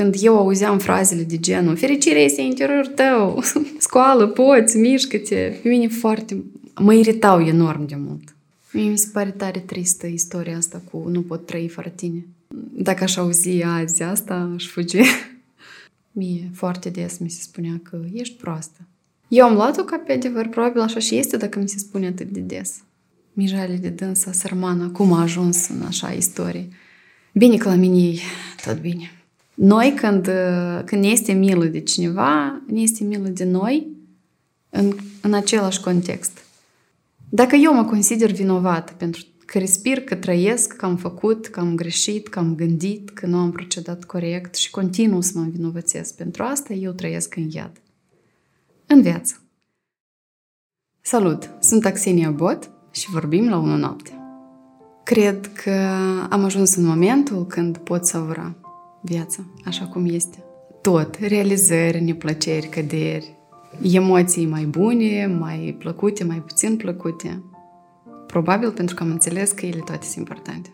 când eu auzeam frazele de genul fericirea este în interiorul tău, scoală, poți, mișcă-te, pe mine foarte... mă iritau enorm de mult. Mie mi se pare tare tristă istoria asta cu nu pot trăi fără tine. Dacă aș auzi azi asta, aș fugi. Mie foarte des mi se spunea că ești proastă. Eu am luat-o ca pe adevăr, probabil așa și este dacă mi se spune atât de des. Mijale de dânsa, sărmană, cum a ajuns în așa istorie. Bine că la mine e tot bine. Noi, când, când ne este milă de cineva, ne este milă de noi în, în același context. Dacă eu mă consider vinovată pentru că respir, că trăiesc, că am făcut, că am greșit, că am gândit, că nu am procedat corect și continuu să mă învinovățesc pentru asta, eu trăiesc în iad. În viață. Salut! Sunt Axenia Bot și vorbim la 1 noapte. Cred că am ajuns în momentul când pot savura viața așa cum este. Tot, realizări, neplăceri, căderi, emoții mai bune, mai plăcute, mai puțin plăcute. Probabil pentru că am înțeles că ele toate sunt importante.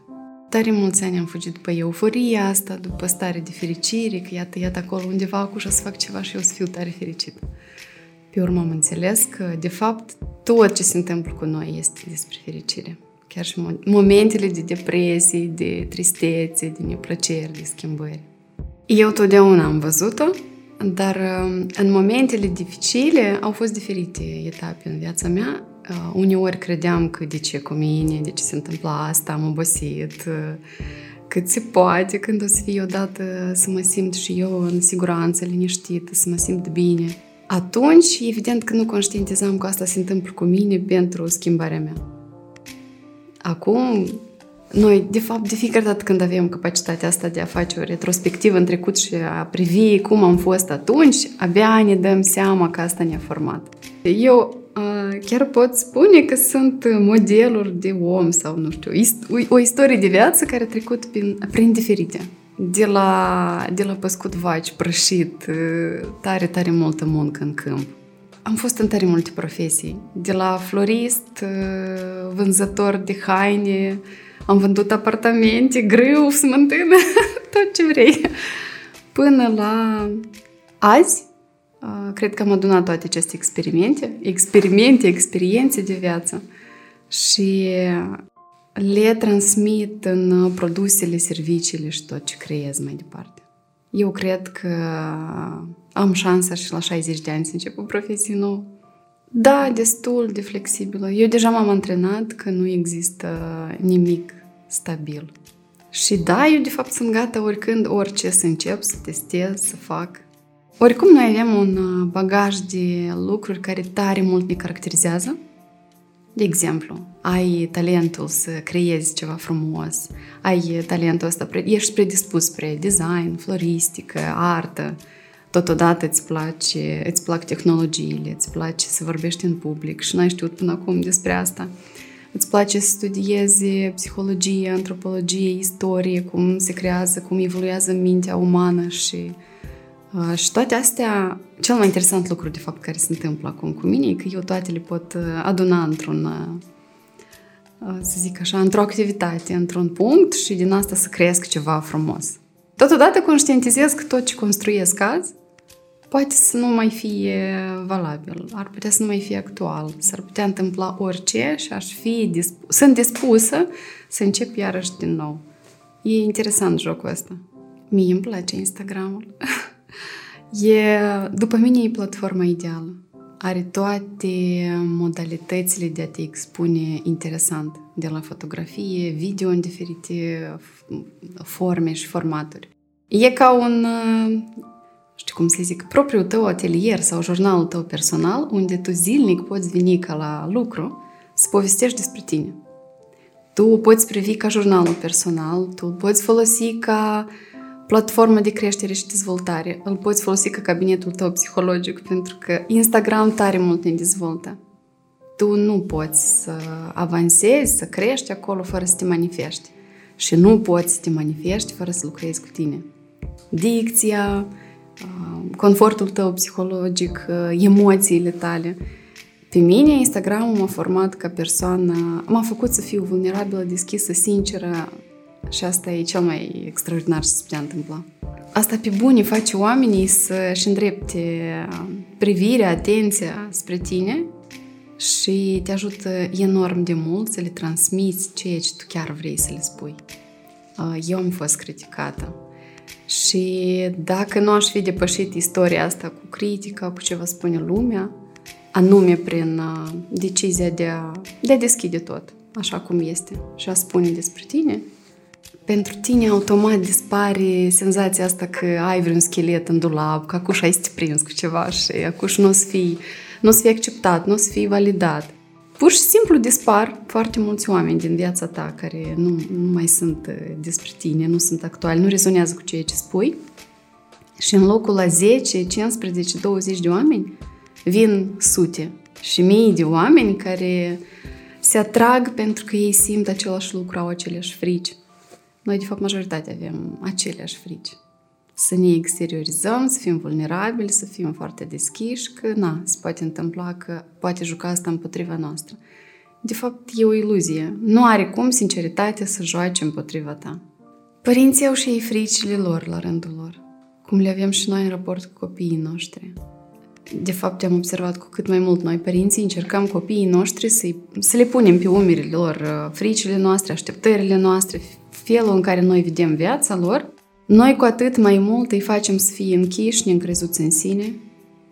Tare mulți ani am fugit după euforia asta, după stare de fericire, că iată, iată acolo undeva cu să fac ceva și eu să fiu tare fericit. Pe urmă am înțeles că, de fapt, tot ce se întâmplă cu noi este despre fericire. Chiar și momentele de depresie, de tristețe, de neplăceri, de schimbări. Eu totdeauna am văzut-o, dar um, în momentele dificile au fost diferite etape în viața mea. Uh, uneori credeam că de ce cu mine, de ce se întâmplă asta, am obosit, uh, cât se poate, când o să fie odată să mă simt și eu în siguranță, liniștită, să mă simt bine. Atunci, evident că nu conștientizam că asta se întâmplă cu mine pentru schimbarea mea. Acum, noi, de fapt, de fiecare dată când avem capacitatea asta de a face o retrospectivă în trecut și a privi cum am fost atunci, abia ne dăm seama că asta ne-a format. Eu chiar pot spune că sunt modeluri de om sau, nu știu, o istorie de viață care a trecut prin, prin diferite. De la, de la păscut vaci, prășit, tare, tare multă muncă în câmp. Am fost în tare multe profesii. De la florist, vânzător de haine, am vândut apartamente, grâu, smântână, tot ce vrei. Până la azi, cred că am adunat toate aceste experimente, experimente, experiențe de viață și le transmit în produsele, serviciile și tot ce creez mai departe. Eu cred că am șansa și la 60 de ani să încep o profesie nouă. Da, destul de flexibilă. Eu deja m-am antrenat că nu există nimic stabil. Și da, eu de fapt sunt gata oricând, orice să încep, să testez, să fac. Oricum noi avem un uh, bagaj de lucruri care tare mult ne caracterizează. De exemplu, ai talentul să creezi ceva frumos, ai talentul ăsta, ești predispus spre design, floristică, artă, totodată îți place, îți plac tehnologiile, îți place să vorbești în public și n-ai știut până acum despre asta. Îți place să studiezi psihologie, antropologie, istorie, cum se creează, cum evoluează mintea umană și uh, și toate astea, cel mai interesant lucru de fapt care se întâmplă acum cu mine e că eu toate le pot uh, aduna într-un uh, să zic așa, într-o activitate, într-un punct și din asta să creesc ceva frumos. Totodată conștientizez că tot ce construiesc azi poate să nu mai fie valabil, ar putea să nu mai fie actual, s-ar putea întâmpla orice și aș fi disp- sunt dispusă să încep iarăși din nou. E interesant jocul ăsta. Mie îmi place Instagramul. e, după mine e platforma ideală. Are toate modalitățile de a te expune interesant, de la fotografie, video în diferite forme și formaturi. E ca un știu cum să zic, propriul tău atelier sau jurnalul tău personal, unde tu zilnic poți veni ca la lucru să povestești despre tine. Tu poți privi ca jurnalul personal, tu poți folosi ca platformă de creștere și dezvoltare, îl poți folosi ca cabinetul tău psihologic, pentru că Instagram tare mult ne dezvoltă. Tu nu poți să avansezi, să crești acolo fără să te manifesti. Și nu poți să te manifesti fără să lucrezi cu tine. Dicția, confortul tău psihologic, emoțiile tale. Pe mine, Instagram m-a format ca persoană, m-a făcut să fiu vulnerabilă, deschisă, sinceră și asta e cel mai extraordinar ce se putea întâmpla. asta pe bune face oamenii să-și îndrepte privirea, atenția spre tine și te ajută enorm de mult să le transmiți ceea ce tu chiar vrei să le spui. Eu am fost criticată și dacă nu aș fi depășit istoria asta cu critica, cu ce va spune lumea, anume prin decizia de a, de a deschide tot, așa cum este, și a spune despre tine, pentru tine automat dispare senzația asta că ai vreun schelet în dulap, că acuși ai să te prins cu ceva și acuși nu o să fii, nu o să fii acceptat, nu o să fii validat. Pur și simplu dispar foarte mulți oameni din viața ta care nu, nu mai sunt uh, despre tine, nu sunt actuali, nu rezonează cu ceea ce spui. Și în locul la 10, 15, 20 de oameni vin sute și mii de oameni care se atrag pentru că ei simt același lucru, au aceleași frici. Noi, de fapt, majoritatea avem aceleași frici. Să ne exteriorizăm, să fim vulnerabili, să fim foarte deschiși, că, na, se poate întâmpla că poate juca asta împotriva noastră. De fapt, e o iluzie. Nu are cum sinceritatea să joace împotriva ta. Părinții au și ei fricile lor la rândul lor, cum le avem și noi în raport cu copiii noștri. De fapt, am observat cu cât mai mult noi, părinții, încercăm copiii noștri să, să le punem pe umerii lor uh, fricile noastre, așteptările noastre, felul în care noi vedem viața lor, noi cu atât mai mult îi facem să fie închiși, neîncrezuți în sine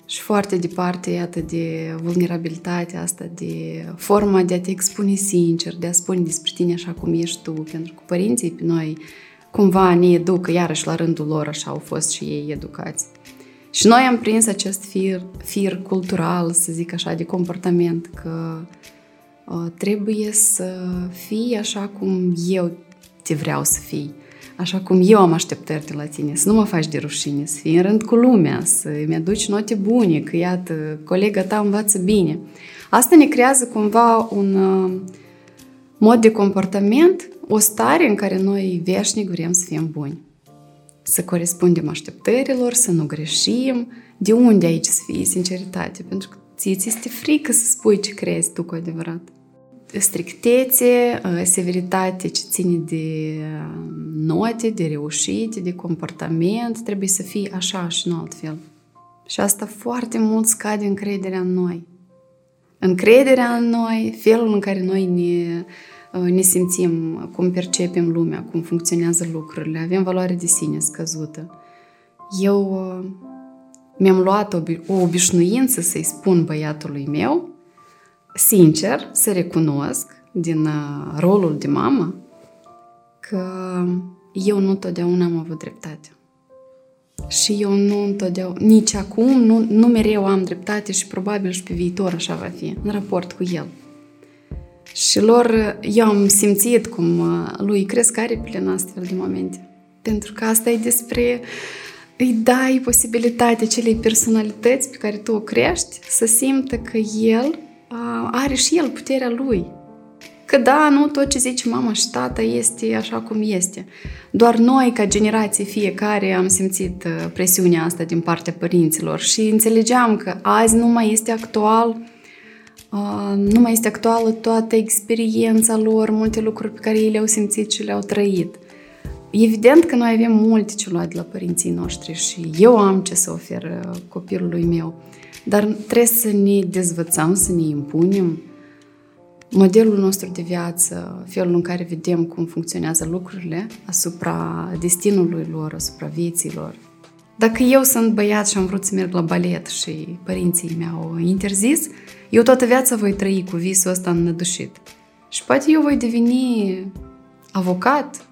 și foarte departe, iată, de vulnerabilitatea asta, de forma de a te expune sincer, de a spune despre tine așa cum ești tu, pentru că părinții pe noi cumva ne educă, iarăși la rândul lor așa au fost și ei educați. Și noi am prins acest fir, fir cultural, să zic așa, de comportament, că uh, trebuie să fii așa cum eu te vreau să fii. Așa cum eu am așteptări de la tine, să nu mă faci de rușine, să fii în rând cu lumea, să-mi aduci note bune, că iată, colega ta învață bine. Asta ne creează cumva un uh, mod de comportament, o stare în care noi veșnic vrem să fim buni. Să corespundem așteptărilor, să nu greșim. De unde aici să fie sinceritate? Pentru că ție ți este frică să spui ce crezi tu cu adevărat strictețe, uh, severitate ce ține de uh, note, de reușite, de comportament, trebuie să fie așa și nu altfel. Și asta foarte mult scade încrederea în noi. Încrederea în noi, felul în care noi ne, uh, ne simțim, cum percepem lumea, cum funcționează lucrurile, avem valoare de sine scăzută. Eu mi-am luat o obișnuință să-i spun băiatului meu sincer să recunosc din uh, rolul de mamă că eu nu totdeauna am avut dreptate. Și eu nu întotdeauna, nici acum, nu, nu mereu am dreptate și probabil și pe viitor așa va fi, în raport cu el. Și lor, eu am simțit cum uh, lui cresc aripile în astfel de momente. Pentru că asta e despre îi dai posibilitatea acelei personalități pe care tu o crești să simtă că el are și el puterea lui. Că da, nu tot ce zice mama și tata este așa cum este. Doar noi, ca generație fiecare, am simțit uh, presiunea asta din partea părinților și înțelegeam că azi nu mai este actual uh, nu mai este actuală toată experiența lor, multe lucruri pe care ei le-au simțit și le-au trăit. Evident că noi avem multe ce luat de la părinții noștri și eu am ce să ofer uh, copilului meu. Dar trebuie să ne dezvățăm, să ne impunem modelul nostru de viață, felul în care vedem cum funcționează lucrurile asupra destinului lor, asupra vieții lor. Dacă eu sunt băiat și am vrut să merg la balet și părinții mi-au interzis, eu toată viața voi trăi cu visul ăsta înnădușit. Și poate eu voi deveni avocat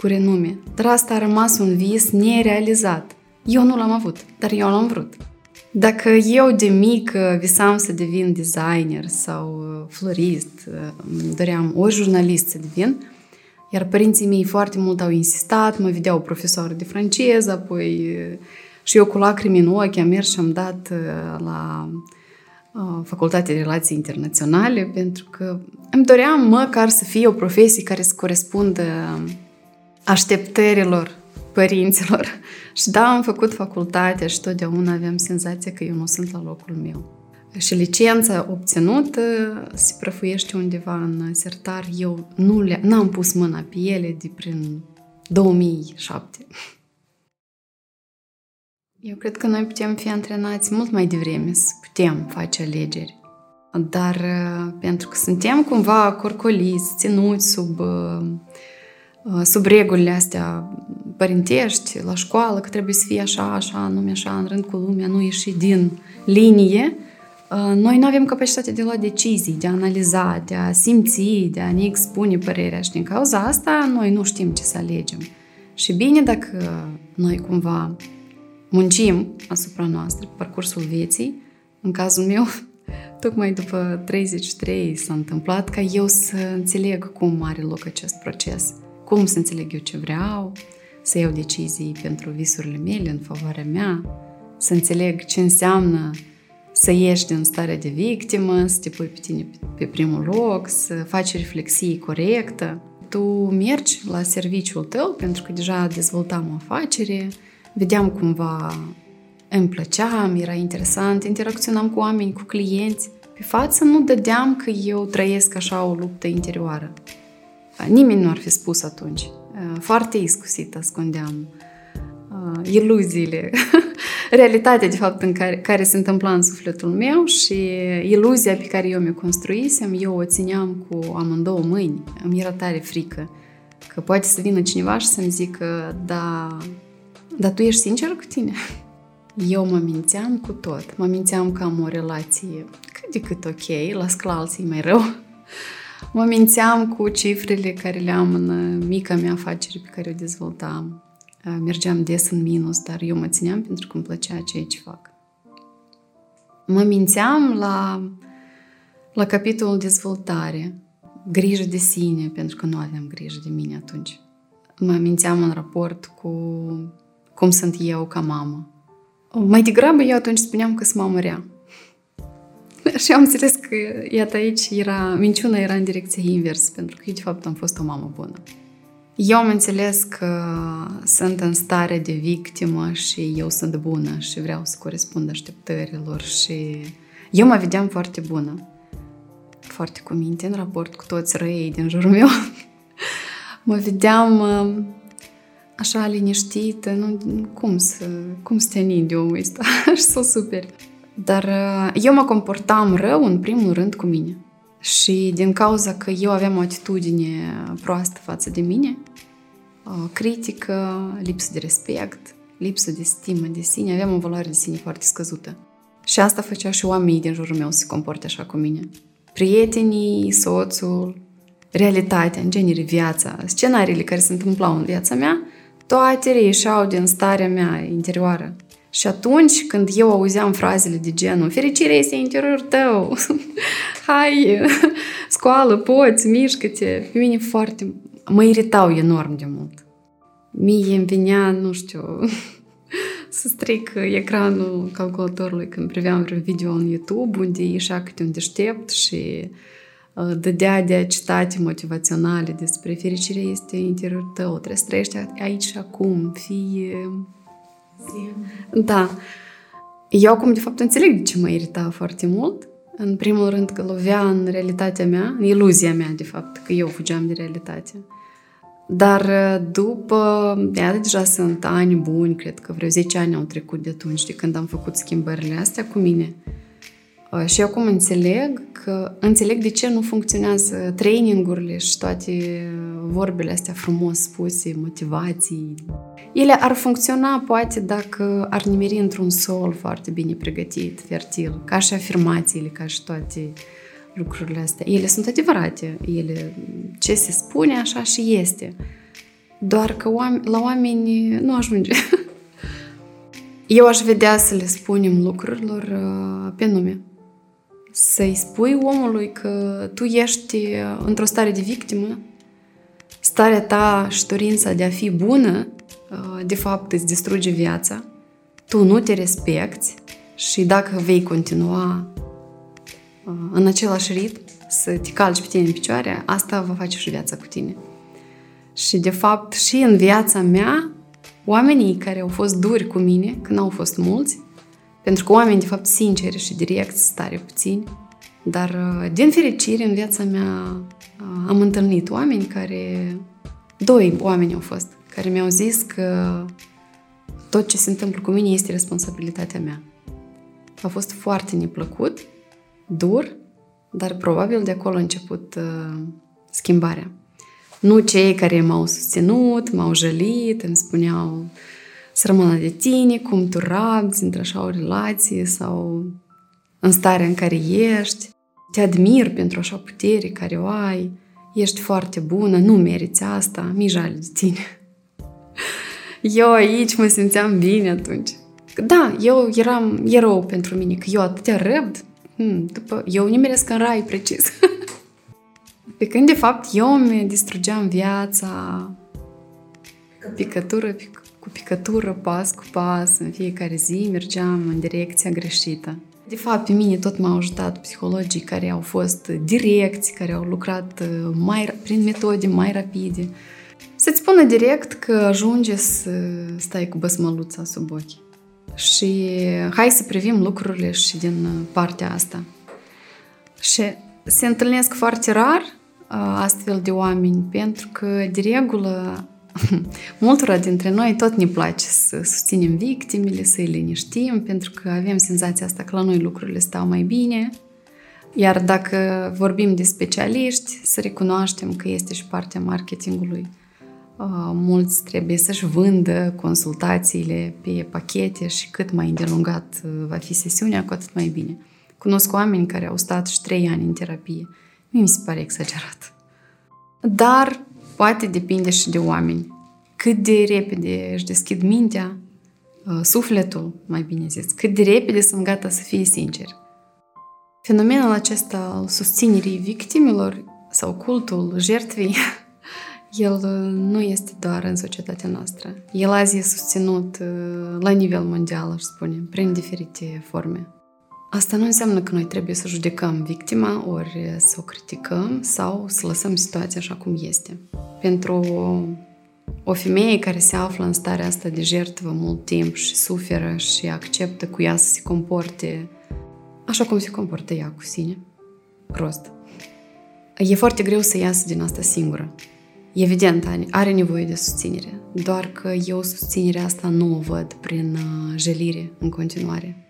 cu renume, dar asta a rămas un vis nerealizat. Eu nu l-am avut, dar eu l-am vrut. Dacă eu de mic visam să devin designer sau uh, florist, uh, doream o jurnalist să devin, iar părinții mei foarte mult au insistat, mă vedeau profesor de franceză, apoi uh, și eu cu lacrimi în ochi am mers și am dat la Facultatea de Relații Internaționale pentru că îmi doream măcar să fie o profesie care să corespundă așteptărilor părinților. Și da, am făcut facultatea și totdeauna aveam senzația că eu nu sunt la locul meu. Și licența obținută se prăfuiește undeva în sertar. Eu nu le, n-am pus mâna pe ele de prin 2007. Eu cred că noi putem fi antrenați mult mai devreme să putem face alegeri. Dar pentru că suntem cumva corcoliți, ținuți sub, sub regulile astea părintești la școală, că trebuie să fie așa, așa, nume așa, în rând cu lumea, nu ieși din linie, noi nu avem capacitatea de a lua decizii, de a analiza, de a simți, de a ne expune părerea și din cauza asta noi nu știm ce să alegem. Și bine dacă noi cumva muncim asupra noastră pe parcursul vieții, în cazul meu, tocmai după 33 s-a întâmplat ca eu să înțeleg cum are loc acest proces, cum să înțeleg eu ce vreau, să iau decizii pentru visurile mele, în favoarea mea, să înțeleg ce înseamnă să ieși din starea de victimă, să te pui pe tine pe primul loc, să faci reflexie corectă. Tu mergi la serviciul tău pentru că deja dezvoltam o afacere, vedeam cumva îmi plăcea, era interesant, interacționam cu oameni, cu clienți. Pe față nu dădeam că eu trăiesc așa o luptă interioară. Nimeni nu ar fi spus atunci. Foarte iscusit ascundeam uh, iluziile, realitatea de fapt în care, care se întâmpla în sufletul meu și iluzia pe care eu mi-o construisem, eu o țineam cu amândouă mâini. Îmi era tare frică că poate să vină cineva și să-mi zică, da, dar tu ești sincer cu tine? Eu mă mințeam cu tot. Mă mințeam că am o relație cât de cât ok, la sclalții mai rău. Mă mințeam cu cifrele care le am în mica mea afacere pe care o dezvoltam. Mergeam des în minus, dar eu mă țineam pentru că îmi plăcea ceea ce fac. Mă mințeam la, la capitolul dezvoltare, grijă de sine, pentru că nu aveam grijă de mine atunci. Mă mințeam în raport cu cum sunt eu ca mamă. Mai degrabă eu atunci spuneam că sunt mamă rea. Și am înțeles că, iată aici, era, minciuna era în direcția invers, pentru că eu, de fapt, am fost o mamă bună. Eu am înțeles că sunt în stare de victimă și eu sunt bună și vreau să corespund așteptărilor și eu mă vedeam foarte bună, foarte cu minte în raport cu toți răii din jurul meu. mă vedeam așa liniștită, nu, cum să, cum să te nindi omul ăsta și să superi. Dar uh, eu mă comportam rău în primul rând cu mine. Și din cauza că eu aveam o atitudine proastă față de mine, uh, critică, lipsă de respect, lipsă de stimă de sine, aveam o valoare de sine foarte scăzută. Și asta făcea și oamenii din jurul meu să se comporte așa cu mine. Prietenii, soțul, realitatea, în genere viața, scenariile care se întâmplau în viața mea, toate reieșeau din starea mea interioară. Și atunci când eu auzeam frazele de genul Fericirea este în interiorul tău, hai, scoală, poți, mișcă-te, pe mine foarte... Mă iritau enorm de mult. Mie îmi venea, nu știu, să stric ecranul calculatorului când priveam vreun video în YouTube unde ieșea câte un deștept și uh, dădea de citate motivaționale despre fericirea este interiorul tău, trebuie să trăiești aici și acum, fii da. Eu acum, de fapt, înțeleg de ce mă irita foarte mult. În primul rând că lovea în realitatea mea, în iluzia mea, de fapt, că eu fugeam de realitate. Dar uh, după, iată, deja sunt ani buni, cred că vreo 10 ani au trecut de atunci, de când am făcut schimbările astea cu mine. Uh, și acum înțeleg că înțeleg de ce nu funcționează trainingurile și toate vorbele astea frumos spuse, motivații. Ele ar funcționa poate dacă ar nimeri într-un sol foarte bine pregătit, fertil, ca și afirmațiile, ca și toate lucrurile astea. Ele sunt adevărate, ele, ce se spune, așa și este. Doar că la oameni nu ajunge. Eu aș vedea să le spunem lucrurilor uh, pe nume să-i spui omului că tu ești uh, într-o stare de victimă, starea ta și dorința de a fi bună, uh, de fapt îți distruge viața, tu nu te respecti și dacă vei continua uh, în același ritm să te calci pe tine în picioare, asta va face și viața cu tine. Și de fapt și în viața mea, oamenii care au fost duri cu mine, când au fost mulți, pentru că oameni, de fapt, sinceri și direct, stare puțini. Dar, uh, din fericire, în viața mea uh, am întâlnit oameni care... Doi oameni au fost care mi-au zis că tot ce se întâmplă cu mine este responsabilitatea mea. A fost foarte neplăcut, dur, dar probabil de acolo a început uh, schimbarea. Nu cei care m-au susținut, m-au jălit, îmi spuneau să rămână de tine, cum tu rabzi într-așa o relație sau în starea în care ești. Te admir pentru așa putere care o ai, ești foarte bună, nu meriți asta, mi jale de tine. Eu aici mă simțeam bine atunci. Da, eu eram erou pentru mine, că eu atâtea răbd, hmm, după, eu nimeresc în rai precis. Pe când, de fapt, eu mi distrugeam viața picătură pic, cu picătură, pas cu pas, în fiecare zi mergeam în direcția greșită. De fapt, pe mine tot m-au ajutat psihologii care au fost direcți, care au lucrat uh, mai, prin metode mai rapide. Să-ți spună direct că ajunge să stai cu băsmăluța sub ochi. Și hai să privim lucrurile și din partea asta. Și se întâlnesc foarte rar uh, astfel de oameni, pentru că, de regulă, multora dintre noi tot ne place să susținem victimele, să îi liniștim, pentru că avem senzația asta că la noi lucrurile stau mai bine. Iar dacă vorbim de specialiști, să recunoaștem că este și partea marketingului. Mulți trebuie să-și vândă consultațiile pe pachete și cât mai îndelungat va fi sesiunea, cu atât mai bine. Cunosc oameni care au stat și trei ani în terapie. Mie mi se pare exagerat. Dar poate depinde și de oameni. Cât de repede își deschid mintea, uh, sufletul, mai bine zis, cât de repede sunt gata să fie sincer. Fenomenul acesta al susținerii victimelor sau cultul jertvei, el uh, nu este doar în societatea noastră. El azi e susținut uh, la nivel mondial, aș spune, prin diferite forme. Asta nu înseamnă că noi trebuie să judecăm victima, ori să o criticăm sau să lăsăm situația așa cum este. Pentru o femeie care se află în starea asta de jertvă mult timp și suferă și acceptă cu ea să se comporte așa cum se comportă ea cu sine, prost. E foarte greu să iasă din asta singură. Evident, are nevoie de susținere, doar că eu susținerea asta nu o văd prin uh, jelire în continuare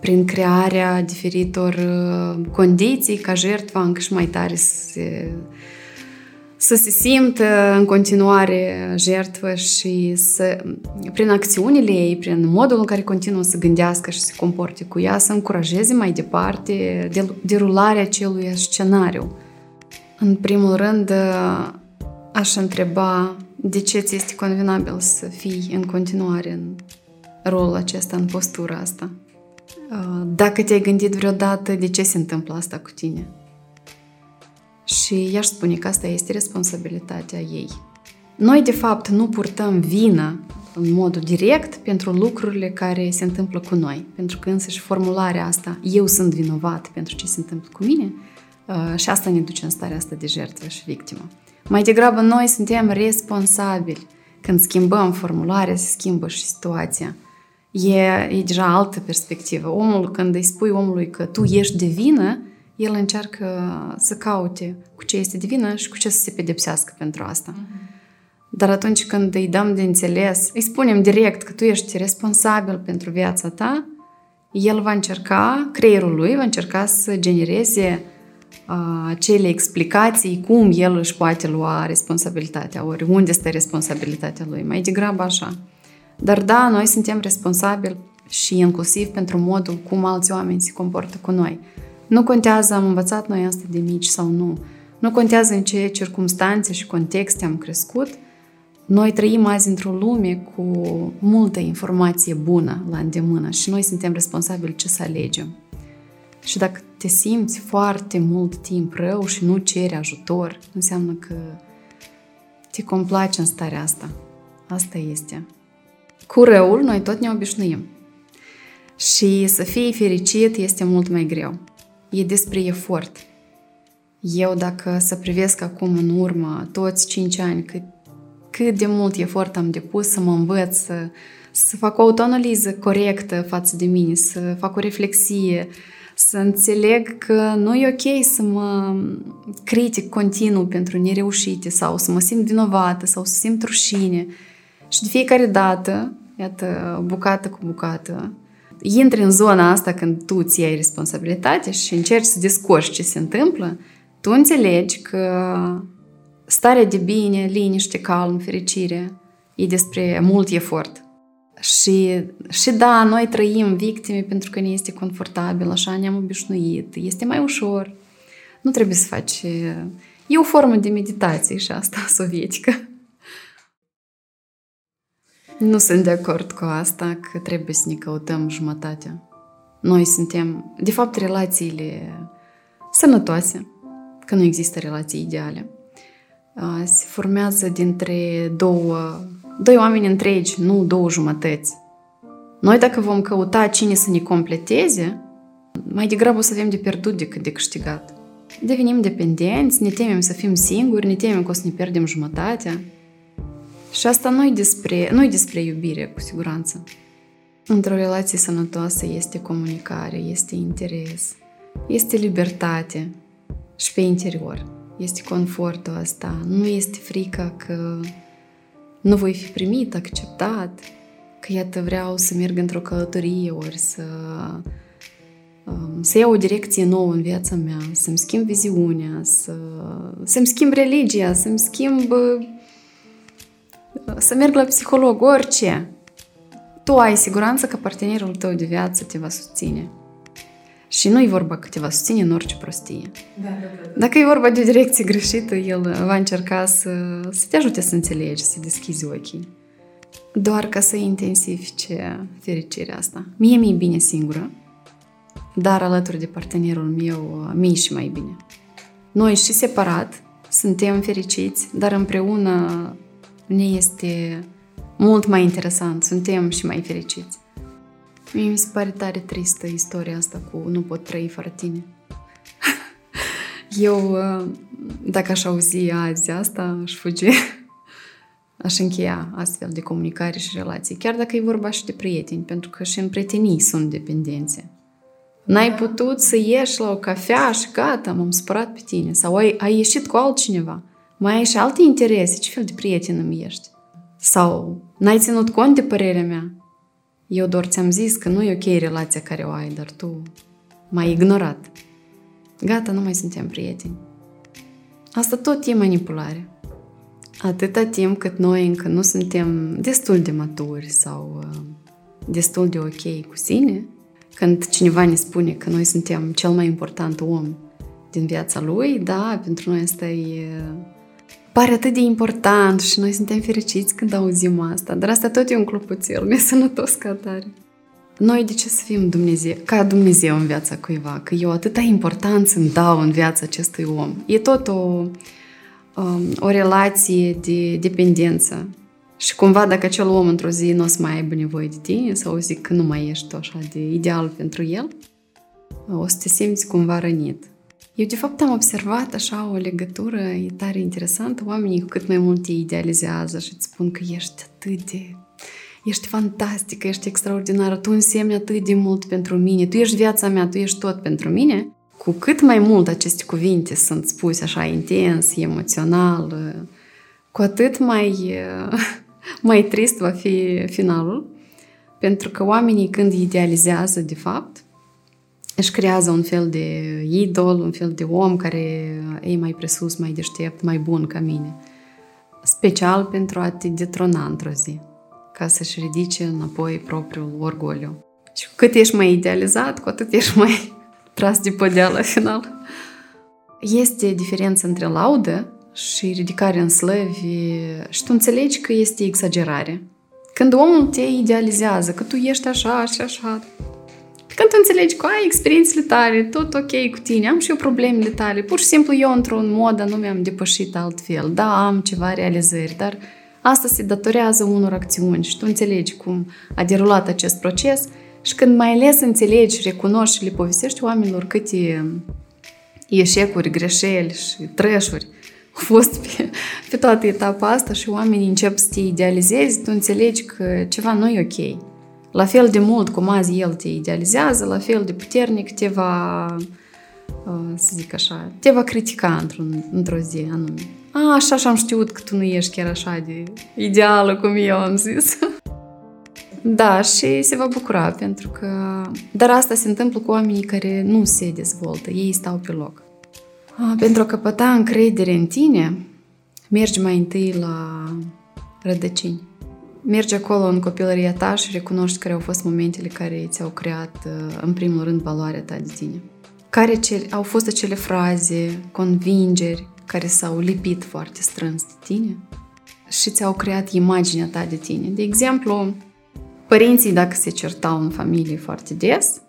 prin crearea diferitor uh, condiții ca jertfa încă și mai tare să se, să se simtă în continuare jertvă și să, prin acțiunile ei, prin modul în care continuă să gândească și să se comporte cu ea, să încurajeze mai departe derularea acelui scenariu. În primul rând, uh, aș întreba de ce ți este convenabil să fii în continuare în rolul acesta, în postura asta. Uh, dacă te-ai gândit vreodată de ce se întâmplă asta cu tine. Și i-aș spune că asta este responsabilitatea ei. Noi, de fapt, nu purtăm vină în mod direct pentru lucrurile care se întâmplă cu noi. Pentru că însă și formularea asta, eu sunt vinovat pentru ce se întâmplă cu mine, uh, și asta ne duce în starea asta de jertfă și victimă. Mai degrabă noi suntem responsabili. Când schimbăm formularea, se schimbă și situația e, e deja altă perspectivă. Omul, când îi spui omului că tu ești de vină, el încearcă să caute cu ce este de vină și cu ce să se pedepsească pentru asta. Uh-huh. Dar atunci când îi dăm de înțeles, îi spunem direct că tu ești responsabil pentru viața ta, el va încerca, creierul lui va încerca să genereze uh, acele explicații cum el își poate lua responsabilitatea, ori unde stă responsabilitatea lui. Mai degrabă așa. Dar da, noi suntem responsabili și inclusiv pentru modul cum alți oameni se comportă cu noi. Nu contează am învățat noi asta de mici sau nu. Nu contează în ce circunstanțe și contexte am crescut. Noi trăim azi într-o lume cu multă informație bună la îndemână și noi suntem responsabili ce să alegem. Și dacă te simți foarte mult timp rău și nu ceri ajutor, înseamnă că te complaci în starea asta. Asta este. Cu răul noi tot ne obișnuim. Și să fii fericit este mult mai greu. E despre efort. Eu dacă să privesc acum în urmă toți 5 ani cât, cât de mult efort am depus să mă învăț să, să fac o autoanaliză corectă față de mine, să fac o reflexie, să înțeleg că nu e ok să mă critic continuu pentru nereușite sau să mă simt vinovată sau să simt rușine. Și de fiecare dată iată, bucată cu bucată, intri în zona asta când tu ți ai responsabilitate și încerci să descurci ce se întâmplă, tu înțelegi că starea de bine, liniște, calm, fericire, e despre mult efort. Și, și da, noi trăim victime pentru că ne este confortabil, așa ne-am obișnuit, este mai ușor. Nu trebuie să faci... E o formă de meditație și asta sovietică. Nu sunt de acord cu asta că trebuie să ne căutăm jumătatea. Noi suntem, de fapt, relațiile sănătoase, că nu există relații ideale. Se formează dintre două, doi oameni întregi, nu două jumătăți. Noi dacă vom căuta cine să ne completeze, mai degrabă o să avem de pierdut decât de câștigat. Devenim dependenți, ne temem să fim singuri, ne temem că o să ne pierdem jumătatea. Și asta nu e despre, nu despre iubire, cu siguranță. Într-o relație sănătoasă este comunicare, este interes, este libertate și pe interior. Este confortul ăsta, nu este frica că nu voi fi primit, acceptat, că iată vreau să merg într-o călătorie ori să, um, să iau o direcție nouă în viața mea, să-mi schimb viziunea, să, să-mi schimb religia, să-mi schimb să merg la psiholog, orice. Tu ai siguranță că partenerul tău de viață te va susține. Și nu e vorba că te va susține în orice prostie. Da, da, da. Dacă e vorba de o direcție greșită, el va încerca să, să te ajute să înțelegi, să deschizi ochii. Doar ca să intensifice fericirea asta. Mie mi-e bine singură, dar alături de partenerul meu, mie și mai bine. Noi și separat suntem fericiți, dar împreună ne este mult mai interesant, suntem și mai fericiți. Mie mi se pare tare tristă istoria asta cu nu pot trăi fără tine. Eu, uh, dacă aș auzi azi asta, aș fugi. Aș încheia astfel de comunicare și relații, chiar dacă e vorba și de prieteni, pentru că și în prietenii sunt dependențe. N-ai putut să ieși la o cafea și gata, m-am supărat pe tine. Sau ai, ai ieșit cu altcineva mai ai și alte interese, ce fel de prieten îmi ești? Sau n-ai ținut cont de părerea mea? Eu doar ți-am zis că nu e ok relația care o ai, dar tu m-ai ignorat. Gata, nu mai suntem prieteni. Asta tot e manipulare. Atâta timp cât noi încă nu suntem destul de maturi sau uh, destul de ok cu sine, când cineva ne spune că noi suntem cel mai important om din viața lui, da, pentru noi asta e pare atât de important și noi suntem fericiți când auzim asta, dar asta tot e un clopoțel nesănătos ca tare. Noi de ce să fim Dumnezeu, ca Dumnezeu în viața cuiva? Că eu atâta importanță îmi dau în viața acestui om. E tot o, um, o relație de dependență. Și cumva dacă acel om într-o zi nu o să mai aibă nevoie de tine sau zic că nu mai ești tu așa de ideal pentru el, o să te simți cumva rănit. Eu, de fapt, am observat așa o legătură, e tare interesantă. Oamenii cu cât mai mult te idealizează și îți spun că ești atât de... Ești fantastică, ești extraordinară, tu însemni atât de mult pentru mine, tu ești viața mea, tu ești tot pentru mine. Cu cât mai mult aceste cuvinte sunt spuse așa intens, emoțional, cu atât mai, mai trist va fi finalul. Pentru că oamenii când idealizează, de fapt, își creează un fel de idol, un fel de om care e mai presus, mai deștept, mai bun ca mine. Special pentru a te detrona într-o zi, ca să-și ridice înapoi propriul orgoliu. Și cu cât ești mai idealizat, cu atât ești mai tras de podea la final. Este diferență între laudă și ridicare în slăvi și tu înțelegi că este exagerare. Când omul te idealizează, că tu ești așa și așa, când tu înțelegi că ai experiențele tale, tot ok cu tine, am și eu problemele tale, pur și simplu eu într-un mod anume am depășit altfel. Da, am ceva realizări, dar asta se datorează unor acțiuni și tu înțelegi cum a derulat acest proces. Și când mai ales înțelegi, recunoști și le povestești oamenilor câte eșecuri, greșeli și trășuri au fost pe, pe toată etapa asta și oamenii încep să te idealizezi, tu înțelegi că ceva nu e ok la fel de mult cum azi el te idealizează, la fel de puternic te va, uh, să zic așa, te va critica într-un, într-o zi anume. A, așa și-am știut că tu nu ești chiar așa de ideală cum eu am zis. Da, și se va bucura, pentru că... Dar asta se întâmplă cu oamenii care nu se dezvoltă, ei stau pe loc. Pentru a căpăta încredere în tine, mergi mai întâi la rădăcini. Mergi acolo în copilăria ta și recunoști care au fost momentele care ți-au creat, uh, în primul rând, valoarea ta de tine. Care ce, au fost acele fraze, convingeri care s-au lipit foarte strâns de tine și ți-au creat imaginea ta de tine. De exemplu, părinții dacă se certau în familie foarte des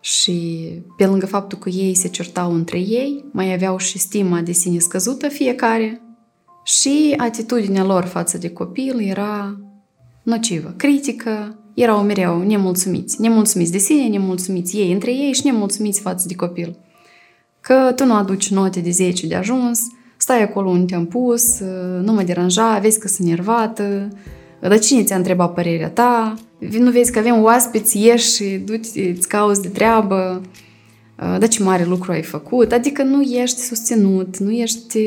și pe lângă faptul că ei se certau între ei, mai aveau și stima de sine scăzută fiecare și atitudinea lor față de copil era nocivă, critică, erau mereu nemulțumiți. Nemulțumiți de sine, nemulțumiți ei între ei și nemulțumiți față de copil. Că tu nu aduci note de 10 de ajuns, stai acolo unde te-am pus, nu mă deranja, vezi că sunt nervată, dar cine ți-a întrebat părerea ta? Nu vezi că avem oaspeți, ieși și du-te, îți cauți de treabă, dar ce mare lucru ai făcut. Adică nu ești susținut, nu ești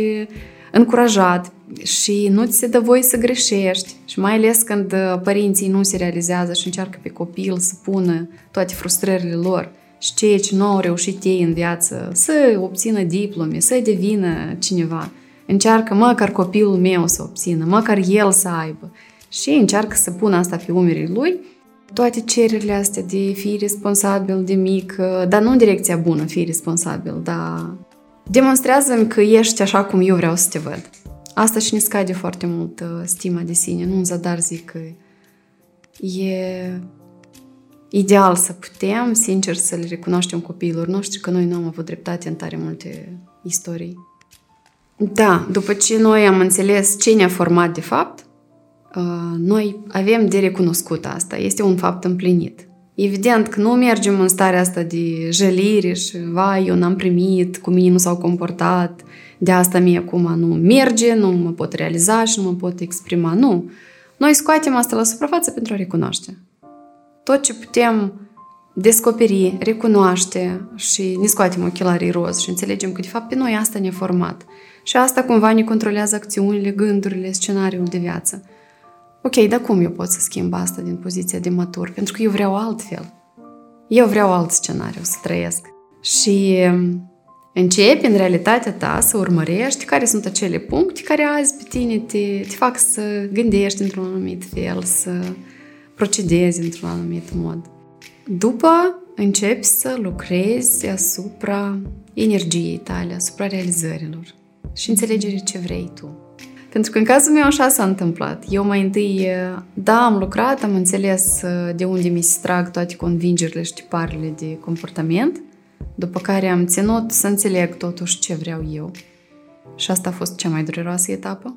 încurajat și nu ți se dă voie să greșești. Și mai ales când uh, părinții nu se realizează și încearcă pe copil să pună toate frustrările lor și ceea ce nu au reușit ei în viață, să obțină diplome, să devină cineva. Încearcă măcar copilul meu să obțină, măcar el să aibă. Și încearcă să pună asta pe umerii lui, toate cererile astea de fi responsabil de mic, uh, dar nu în direcția bună, fi responsabil, dar demonstrează-mi că ești așa cum eu vreau să te văd. Asta și ne scade foarte mult uh, stima de sine. Nu în zadar zic că e ideal să putem, sincer, să le recunoaștem copiilor noștri că noi nu am avut dreptate în tare multe istorii. Da, după ce noi am înțeles ce ne-a format de fapt, uh, noi avem de recunoscut asta. Este un fapt împlinit. Evident că nu mergem în starea asta de jălire și, vai, eu n-am primit, cu mine nu s-au comportat, de asta mie acum nu merge, nu mă pot realiza și nu mă pot exprima. Nu. Noi scoatem asta la suprafață pentru a recunoaște. Tot ce putem descoperi, recunoaște și ne scoatem ochelarii roz și înțelegem că de fapt pe noi asta ne-a format. Și asta cumva ne controlează acțiunile, gândurile, scenariul de viață. Ok, dar cum eu pot să schimb asta din poziția de matur? Pentru că eu vreau altfel. Eu vreau alt scenariu să trăiesc. Și începi în realitatea ta să urmărești care sunt acele puncte care azi pe tine te, te fac să gândești într-un anumit fel, să procedezi într-un anumit mod. După începi să lucrezi asupra energiei tale, asupra realizărilor și înțelegerii ce vrei tu. Pentru că în cazul meu așa s-a întâmplat. Eu mai întâi, da, am lucrat, am înțeles de unde mi se trag toate convingerile și tiparele de comportament – după care am ținut să înțeleg totuși ce vreau eu. Și asta a fost cea mai dureroasă etapă.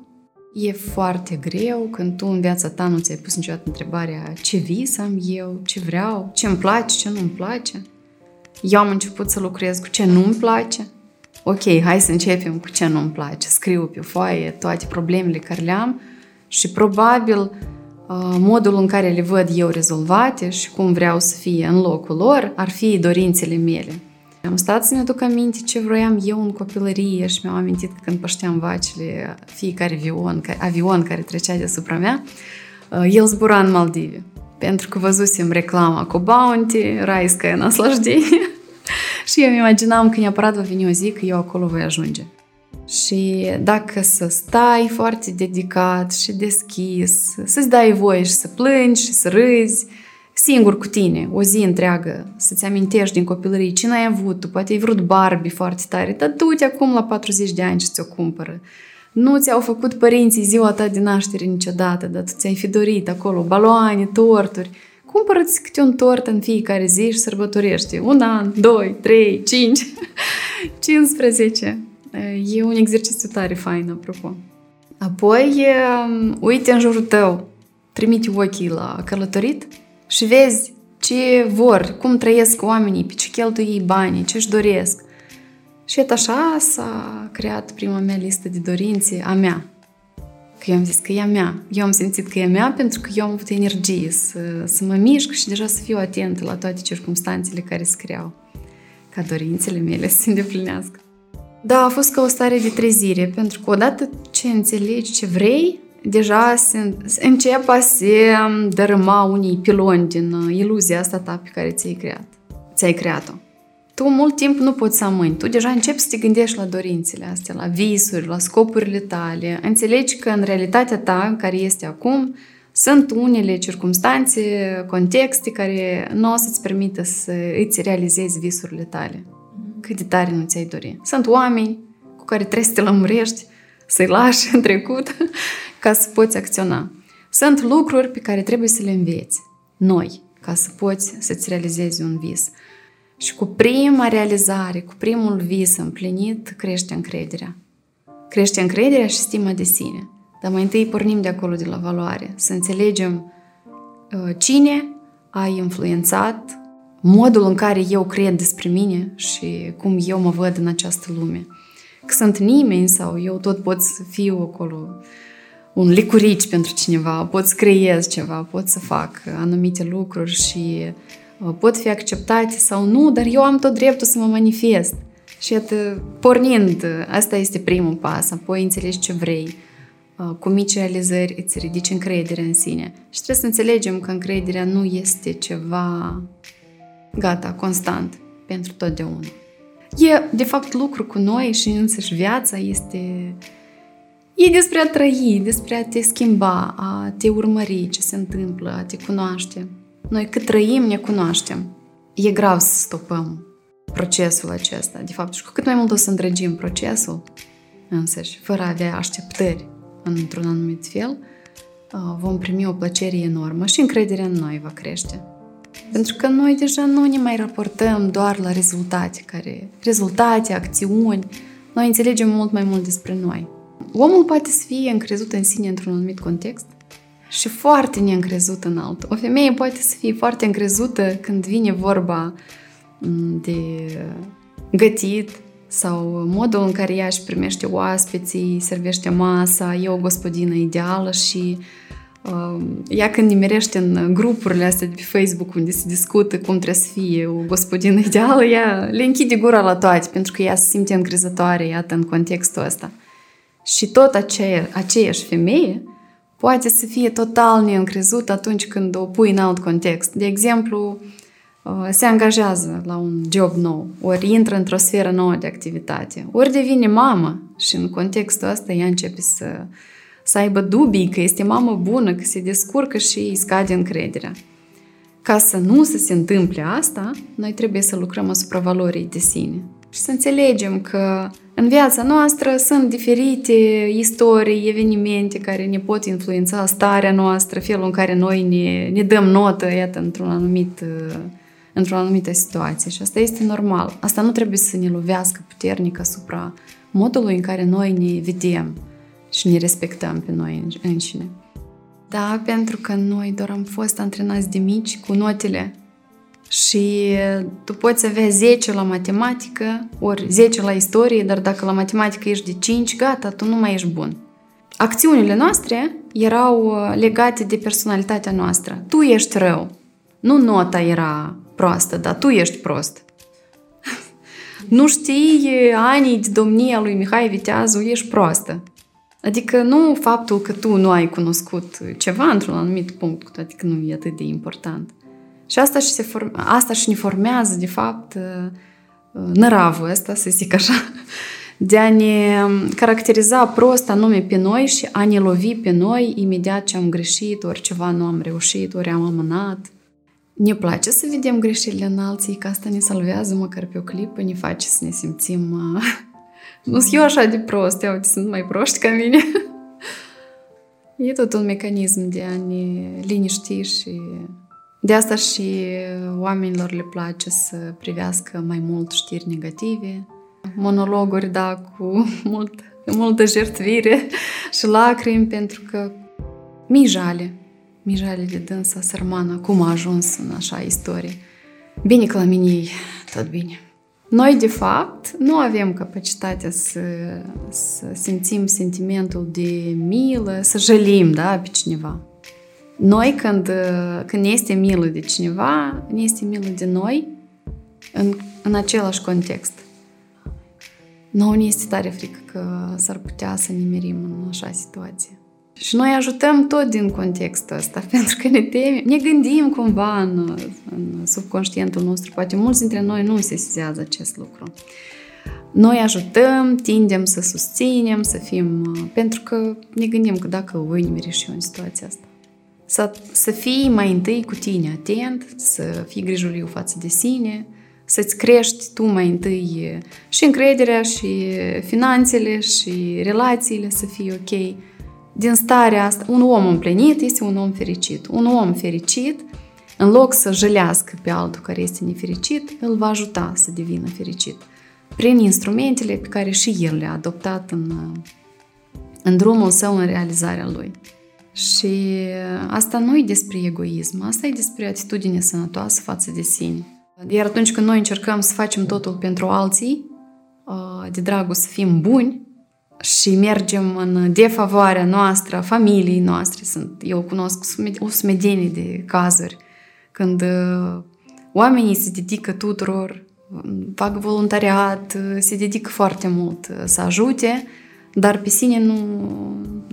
E foarte greu când tu în viața ta nu ți-ai pus niciodată întrebarea ce vis am eu, ce vreau, ce îmi place, ce nu-mi place. Eu am început să lucrez cu ce nu-mi place. Ok, hai să începem cu ce nu-mi place. Scriu pe foaie toate problemele care le am și probabil uh, modul în care le văd eu rezolvate și cum vreau să fie în locul lor ar fi dorințele mele. Am stat să mi-aduc aminte ce vroiam eu în copilărie și mi-am amintit că când pășteam vacile, fiecare avion, avion care trecea deasupra mea, el zbura în Maldive. Pentru că văzusem reclama cu Bounty, Raisca naslajdenie. și eu îmi imaginam că neapărat va veni o zi că eu acolo voi ajunge. Și dacă să stai foarte dedicat și deschis, să-ți dai voie și să plângi și să râzi, singur cu tine, o zi întreagă, să-ți amintești din copilărie ce n-ai avut, tu poate ai vrut Barbie foarte tare, dar du-te acum la 40 de ani și ți-o cumpără. Nu ți-au făcut părinții ziua ta de naștere niciodată, dar tu ți-ai fi dorit acolo baloane, torturi. Cumpără-ți câte un tort în fiecare zi și sărbătorește. Un an, doi, trei, cinci, 15. E un exercițiu tare fain, apropo. Apoi, uite în jurul tău, trimite ochii la călătorit și vezi ce vor, cum trăiesc oamenii, pe ce cheltuie ei banii, ce își doresc. Și et așa s-a creat prima mea listă de dorințe a mea. Că eu am zis că e a mea. Eu am simțit că e a mea pentru că eu am avut energie să, să mă mișc și deja să fiu atentă la toate circumstanțele care scriau ca dorințele mele să se îndeplinească. Da, a fost ca o stare de trezire, pentru că odată ce înțelegi ce vrei, deja se, încep a se dărâma unii piloni din uh, iluzia asta ta pe care ți-ai creat. Ți-ai creat-o. Tu mult timp nu poți să amâni. Tu deja începi să te gândești la dorințele astea, la visuri, la scopurile tale. Înțelegi că în realitatea ta, care este acum, sunt unele circunstanțe, contexte care nu o să-ți permită să îți realizezi visurile tale. Cât de tare nu ți-ai dori. Sunt oameni cu care trebuie să te lămurești, să-i lași în trecut ca să poți acționa. Sunt lucruri pe care trebuie să le înveți, noi, ca să poți să-ți realizezi un vis. Și cu prima realizare, cu primul vis împlinit, crește încrederea. Crește încrederea și stima de sine. Dar mai întâi pornim de acolo, de la valoare, să înțelegem uh, cine a influențat modul în care eu cred despre mine și cum eu mă văd în această lume. Că sunt nimeni sau eu tot pot să fiu acolo un licurici pentru cineva, pot să creez ceva, pot să fac anumite lucruri și uh, pot fi acceptate sau nu, dar eu am tot dreptul să mă manifest. Și iată, pornind, asta este primul pas, apoi înțelegi ce vrei, uh, cu mici realizări îți ridici încrederea în sine. Și trebuie să înțelegem că încrederea nu este ceva gata, constant, pentru totdeauna. E, de fapt, lucru cu noi și însăși viața este E despre a trăi, despre a te schimba, a te urmări ce se întâmplă, a te cunoaște. Noi cât trăim, ne cunoaștem. E grav să stopăm procesul acesta, de fapt, și cu cât mai mult o să îndrăgim procesul însăși, fără a avea așteptări într-un anumit fel, vom primi o plăcere enormă și încrederea în noi va crește. Pentru că noi deja nu ne mai raportăm doar la rezultate, care, rezultate, acțiuni, noi înțelegem mult mai mult despre noi. Omul poate să fie încrezut în sine într-un anumit context și foarte neîncrezut în altul. O femeie poate să fie foarte încrezută când vine vorba mm, de gătit sau modul în care ea își primește oaspeții, servește masa, e o gospodină ideală și uh, ea când nimerește în grupurile astea de pe Facebook unde se discută cum trebuie să fie o gospodină ideală, ea le închide gura la toate pentru că ea se simte încrezătoare, iată, în contextul ăsta. Și tot aceea, aceeași femeie poate să fie total neîncrezut atunci când o pui în alt context. De exemplu, uh, se angajează la un job nou, ori intră într-o sferă nouă de activitate, ori devine mamă și în contextul ăsta ea începe să, să aibă dubii că este mamă bună, că se descurcă și îi scade încrederea. Ca să nu să se întâmple asta, noi trebuie să lucrăm asupra valorii de sine și să înțelegem că în viața noastră sunt diferite istorii, evenimente care ne pot influența starea noastră, felul în care noi ne, ne dăm notă, iată, într-un anumit, într-o anumită situație. Și asta este normal. Asta nu trebuie să ne lovească puternic asupra modului în care noi ne vedem și ne respectăm pe noi înșine. Da, pentru că noi doar am fost antrenați de mici cu notele și tu poți avea 10 la matematică, ori 10 la istorie, dar dacă la matematică ești de 5, gata, tu nu mai ești bun. Acțiunile noastre erau uh, legate de personalitatea noastră. Tu ești rău. Nu nota era proastă, dar tu ești prost. nu știi anii de domnia lui Mihai Viteazu, ești proastă. Adică nu faptul că tu nu ai cunoscut ceva într-un anumit punct, cu toate că nu e atât de important. Și asta și, se form- asta și ne formează, de fapt, uh, uh, năravul ăsta, să zic așa, de a ne caracteriza prost anume pe noi și a ne lovi pe noi imediat ce am greșit, ori ceva nu am reușit, ori am amânat. Ne place să vedem greșelile în alții, că asta ne salvează măcar pe o clipă, ne face să ne simțim... Uh, nu sunt eu așa de prost, eu sunt mai proști ca mine. e tot un mecanism de a ne liniști și de asta și oamenilor le place să privească mai mult știri negative, monologuri, da, cu mult, multă jertvire și lacrimi, pentru că mi jale, mi jale de dânsa sărmană, cum a ajuns în așa istorie. Bine că la mine e tot bine. Noi, de fapt, nu avem capacitatea să, să simțim sentimentul de milă, să jălim, da, pe cineva. Noi, când, când ne este milă de cineva, ne este milă de noi în, în același context. Nu ne este tare frică că s-ar putea să ne mirim în așa situație. Și noi ajutăm tot din contextul ăsta, pentru că ne temem, ne gândim cumva în, în subconștientul nostru. Poate mulți dintre noi nu sesizează acest lucru. Noi ajutăm, tindem să susținem, să fim... Pentru că ne gândim că dacă voi nimeri și eu în situația asta. Să, să fii mai întâi cu tine atent, să fii grijuliu față de sine, să-ți crești tu mai întâi și încrederea, și finanțele, și relațiile să fie ok. Din starea asta, un om împlinit este un om fericit. Un om fericit, în loc să jălească pe altul care este nefericit, îl va ajuta să devină fericit. Prin instrumentele pe care și el le-a adoptat în, în drumul său, în realizarea lui. Și asta nu e despre egoism, asta e despre atitudine sănătoasă față de sine. Iar atunci când noi încercăm să facem totul pentru alții, uh, de dragul să fim buni și mergem în defavoarea noastră, familiei noastre, sunt, eu cunosc o sumedenie de cazuri când uh, oamenii se dedică tuturor, fac voluntariat, se dedică foarte mult să ajute, dar pe sine nu,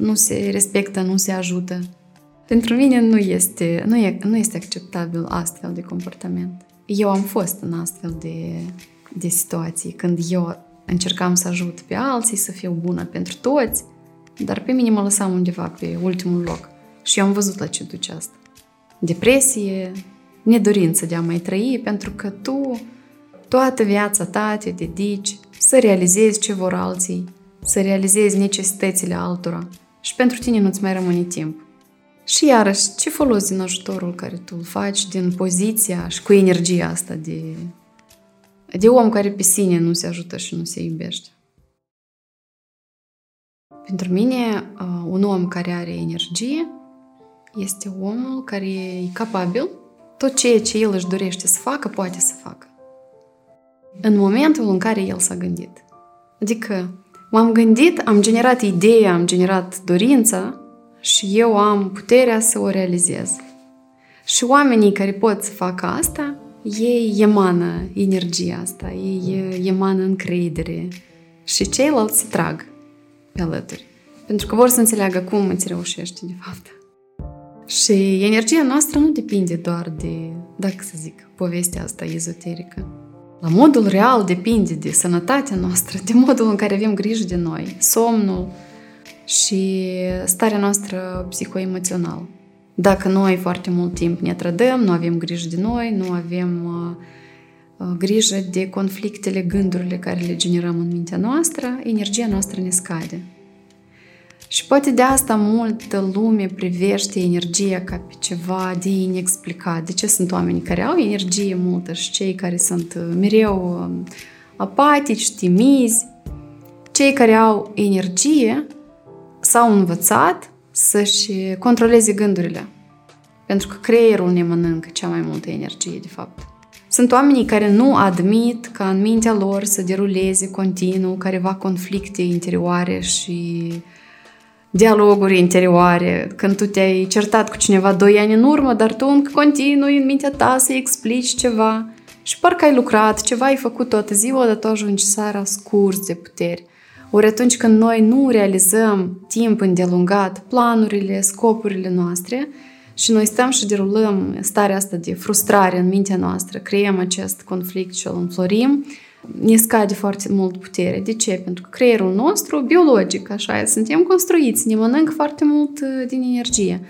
nu se respectă, nu se ajută. Pentru mine nu este, nu, e, nu este acceptabil astfel de comportament. Eu am fost în astfel de, de situații, când eu încercam să ajut pe alții, să fiu bună pentru toți, dar pe mine mă lăsam undeva pe ultimul loc. Și eu am văzut la ce duce asta. Depresie, nedorință de a mai trăi, pentru că tu toată viața ta te dedici să realizezi ce vor alții, să realizezi necesitățile altora și pentru tine nu-ți mai rămâne timp. Și iarăși, ce folos din ajutorul care tu îl faci, din poziția și cu energia asta de, de om care pe sine nu se ajută și nu se iubește? Pentru mine, un om care are energie este omul care e capabil, tot ceea ce el își dorește să facă, poate să facă. În momentul în care el s-a gândit. Adică, m-am gândit, am generat ideea, am generat dorința, și eu am puterea să o realizez. Și oamenii care pot să facă asta, ei emană energia asta, ei emană încredere și ceilalți se trag pe alături. Pentru că vor să înțeleagă cum îți reușește, de fapt. Și energia noastră nu depinde doar de, dacă să zic, povestea asta ezoterică. La modul real depinde de sănătatea noastră, de modul în care avem grijă de noi, somnul, și starea noastră psihoemoțională. Dacă noi foarte mult timp ne trădăm, nu avem grijă de noi, nu avem uh, uh, grijă de conflictele, gândurile care le generăm în mintea noastră, energia noastră ne scade. Și poate de asta multă lume privește energia ca pe ceva de inexplicat. De ce sunt oamenii care au energie multă și cei care sunt uh, mereu apatici, timizi? Cei care au energie s-au învățat să-și controleze gândurile. Pentru că creierul ne mănâncă cea mai multă energie, de fapt. Sunt oamenii care nu admit ca în mintea lor să deruleze continuu careva conflicte interioare și dialoguri interioare, când tu te-ai certat cu cineva doi ani în urmă, dar tu încă continui în mintea ta să explici ceva și parcă ai lucrat, ceva ai făcut toată ziua, dar tu ajungi seara scurs de puteri. Ori atunci când noi nu realizăm timp îndelungat planurile, scopurile noastre și noi stăm și derulăm starea asta de frustrare în mintea noastră, creăm acest conflict și îl înflorim, ne scade foarte mult putere. De ce? Pentru că creierul nostru, biologic, așa e, suntem construiți, ne mănâncă foarte mult uh, din energie.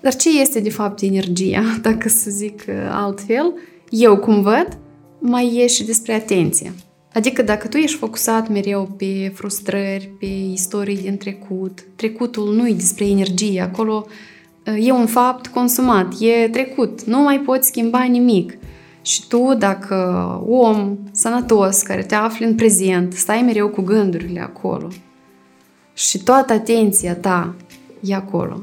Dar ce este de fapt energia, dacă să zic uh, altfel? Eu cum văd, mai e și despre atenție. Adică dacă tu ești focusat mereu pe frustrări, pe istorii din trecut, trecutul nu e despre energie, acolo e un fapt consumat, e trecut, nu mai poți schimba nimic. Și tu, dacă om sănătos, care te afli în prezent, stai mereu cu gândurile acolo și toată atenția ta e acolo.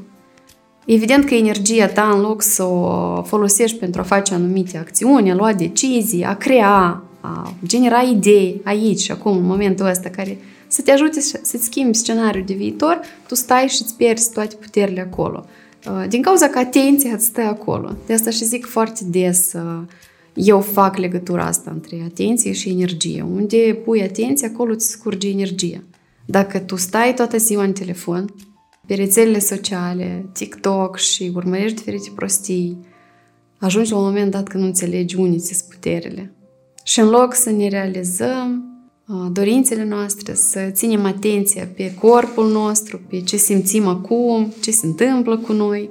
Evident că energia ta, în loc să o folosești pentru a face anumite acțiuni, a lua decizii, a crea, a genera idei aici și acum, în momentul ăsta, care să te ajute să-ți schimbi scenariul de viitor, tu stai și îți pierzi toate puterile acolo. Din cauza că atenția îți stă acolo. De asta și zic foarte des, eu fac legătura asta între atenție și energie. Unde pui atenție, acolo ți scurge energia. Dacă tu stai toată ziua în telefon, pe rețelele sociale, TikTok și urmărești diferite prostii, ajungi la un moment dat când nu înțelegi unii ți puterile. Și în loc să ne realizăm dorințele noastre, să ținem atenția pe corpul nostru, pe ce simțim acum, ce se întâmplă cu noi,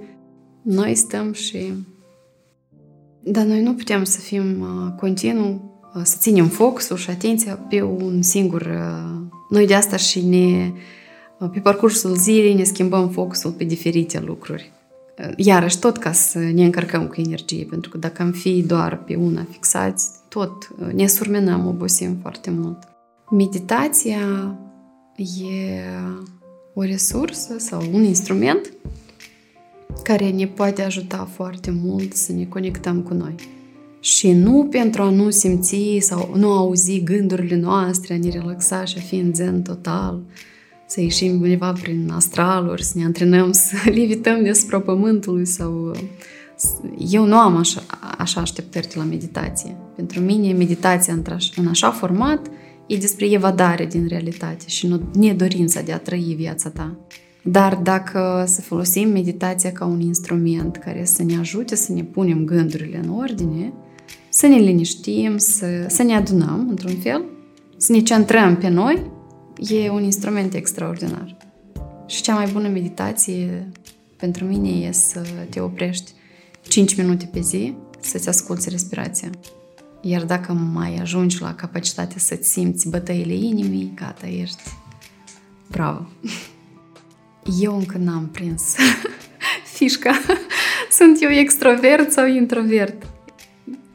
noi stăm și... Dar noi nu putem să fim continuu, să ținem focusul și atenția pe un singur... Noi de asta și ne... Pe parcursul zilei ne schimbăm focusul pe diferite lucruri. Iarăși tot ca să ne încărcăm cu energie, pentru că dacă am fi doar pe una fixați, tot ne surmenăm, obosim foarte mult. Meditația e o resursă sau un instrument care ne poate ajuta foarte mult să ne conectăm cu noi. Și nu pentru a nu simți sau nu auzi gândurile noastre, a ne relaxa și a fi în zen total, să ieșim undeva prin astraluri, să ne antrenăm, să levităm deasupra pământului sau... Eu nu am așa, așa așteptări de la meditație. Pentru mine, meditația în așa format e despre evadare din realitate și nu nedorința de a trăi viața ta. Dar dacă să folosim meditația ca un instrument care să ne ajute să ne punem gândurile în ordine, să ne liniștim, să, să ne adunăm într-un fel, să ne centrăm pe noi, e un instrument extraordinar. Și cea mai bună meditație pentru mine e să te oprești 5 minute pe zi, să-ți asculți respirația. Iar dacă mai ajungi la capacitatea să-ți simți bătăile inimii, gata, ești bravo. Eu încă n-am prins fișca. Sunt eu extrovert sau introvert?